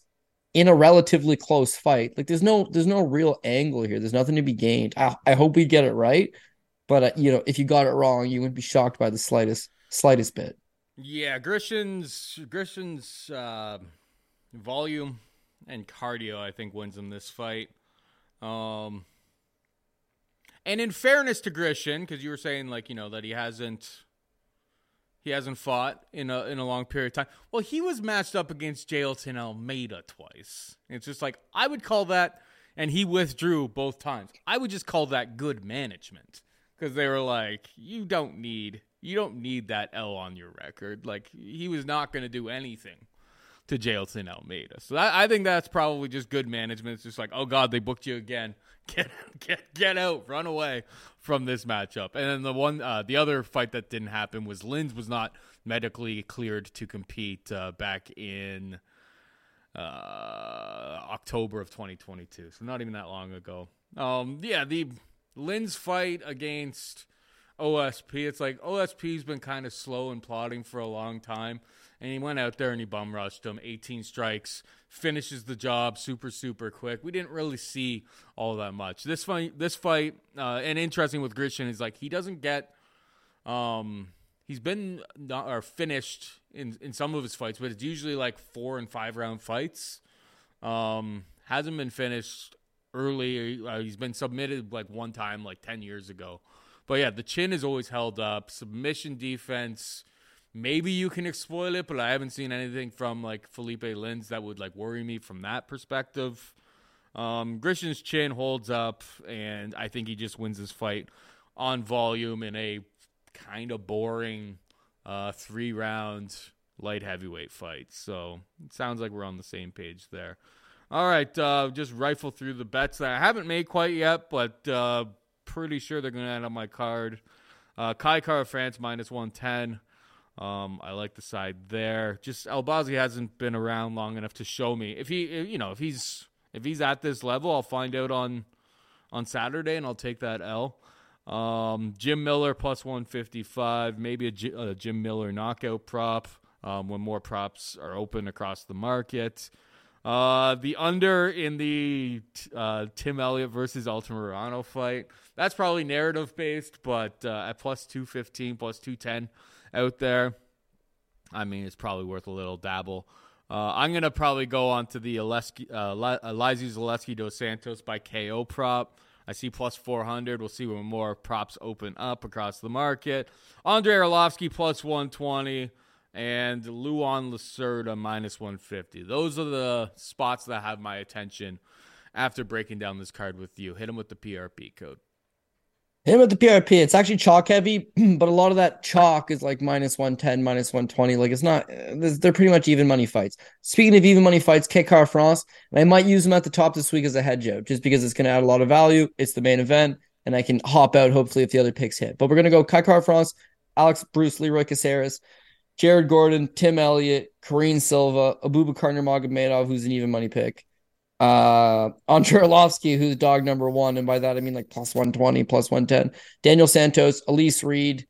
in a relatively close fight. Like there's no there's no real angle here. There's nothing to be gained. I, I hope we get it right, but uh, you know if you got it wrong, you wouldn't be shocked by the slightest slightest bit. Yeah, Grishin's Grishin's uh, volume and cardio, I think, wins him this fight. Um, and in fairness to Grishin, because you were saying like you know that he hasn't he hasn't fought in a in a long period of time. Well, he was matched up against Jailton Almeida twice. It's just like I would call that, and he withdrew both times. I would just call that good management because they were like, you don't need you don't need that L on your record. Like he was not going to do anything to Jailton Almeida. So that, I think that's probably just good management. It's just like, oh God, they booked you again. Get get get out, run away from this matchup. And then the one, uh, the other fight that didn't happen was Lins was not medically cleared to compete uh, back in uh, October of 2022. So not even that long ago. Um, yeah, the Lins fight against OSP. It's like OSP's been kind of slow and plodding for a long time and he went out there and he bum rushed him. 18 strikes, finishes the job super super quick. We didn't really see all that much. This fight, this fight, uh, and interesting with Grishin is like he doesn't get, um, he's been not, or finished in in some of his fights, but it's usually like four and five round fights. Um, hasn't been finished early. Uh, he's been submitted like one time, like 10 years ago. But yeah, the chin is always held up. Submission defense maybe you can exploit it, but I haven't seen anything from like Philipe Lins that would like worry me from that perspective. Um, Grishin's chin holds up, and I think he just wins this fight on volume in a kind of boring uh, three round light heavyweight fight. So it sounds like we're on the same page there. All right, uh, just rifle through the bets that I haven't made quite yet, but uh, pretty sure they're going to end on my card. Uh, Kai Kara-France minus 110. Um, I like the side there. Just Albazi hasn't been around long enough to show me if he, you know, if he's if he's at this level, I'll find out on on Saturday and I'll take that L. Um, Jim Miller plus 155, maybe a, G, a Jim Miller knockout prop um, when more props are open across the market. Uh, the under in the uh, Tim Elliott versus Altamirano fight. That's probably narrative based, but uh, at plus 215, plus 210 out there. I mean, it's probably worth a little dabble. Uh, I'm gonna probably go on to the Aleski, uh, Zaleski dos Santos by KO prop. I see plus 400. We'll see when more props open up across the market. Andrei Arlovski plus 120 and Luan Lacerda minus 150. Those are the spots that have my attention after breaking down this card with you. Hit them with the PRP code. Him with the PRP, it's actually chalk heavy, but a lot of that chalk is like minus 110, minus 120. Like it's not, they're pretty much even money fights. Speaking of even money fights, Kai Kara-France, and I might use him at the top this week as a hedge out just because it's going to add a lot of value. It's the main event, and I can hop out hopefully if the other picks hit. But we're going to go Kai Kara-France, Alex Bruce, Leeroy Caceres, Jared Gordon, Tim Elliott, Karine Silva, Abubakar Nurmagomedov, who's an even money pick, uh, Andrei Arlovski, who's dog number one, and by that I mean like plus 120, plus 110. Daniel Santos, Elise Reed,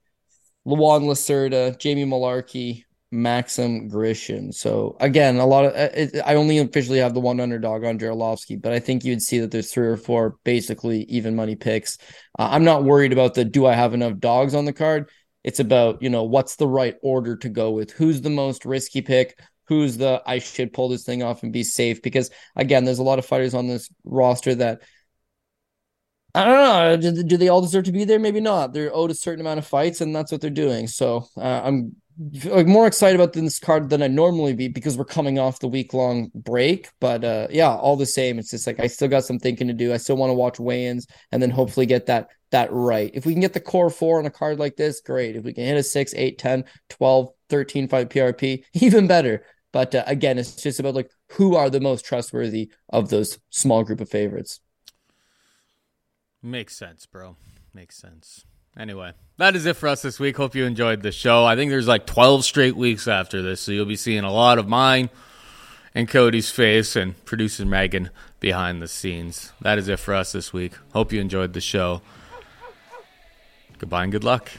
Luan Lacerda, Jamie Mullarkey, Maxim Grishin. So again, a lot of uh, it, I only officially have the one underdog Andrei Arlovski, but I think you'd see that there's three or four basically even money picks. Uh, I'm not worried about the do I have enough dogs on the card. It's about you know what's the right order to go with. Who's the most risky pick? Who's the I should pull this thing off and be safe because again, there's a lot of fighters on this roster that I don't know. Do, do they all deserve to be there? Maybe not. They're owed a certain amount of fights, and that's what they're doing. So uh, I'm like more excited about this card than I normally be because we're coming off the week long break. But uh, yeah, all the same, it's just like I still got some thinking to do. I still want to watch weigh-ins and then hopefully get that that right. If we can get the core four on a card like this, great. If we can hit a 6, 8, 10, 12, 13, 5 PRP, even better. But uh, again, it's just about like who are the most trustworthy of those small group of favorites. Makes sense, bro. Makes sense. Anyway, that is it for us this week. Hope you enjoyed the show. I think there's like 12 straight weeks after this, so you'll be seeing a lot of mine and Cody's face and producer Megan behind the scenes. That is it for us this week. Hope you enjoyed the show. Goodbye and good luck.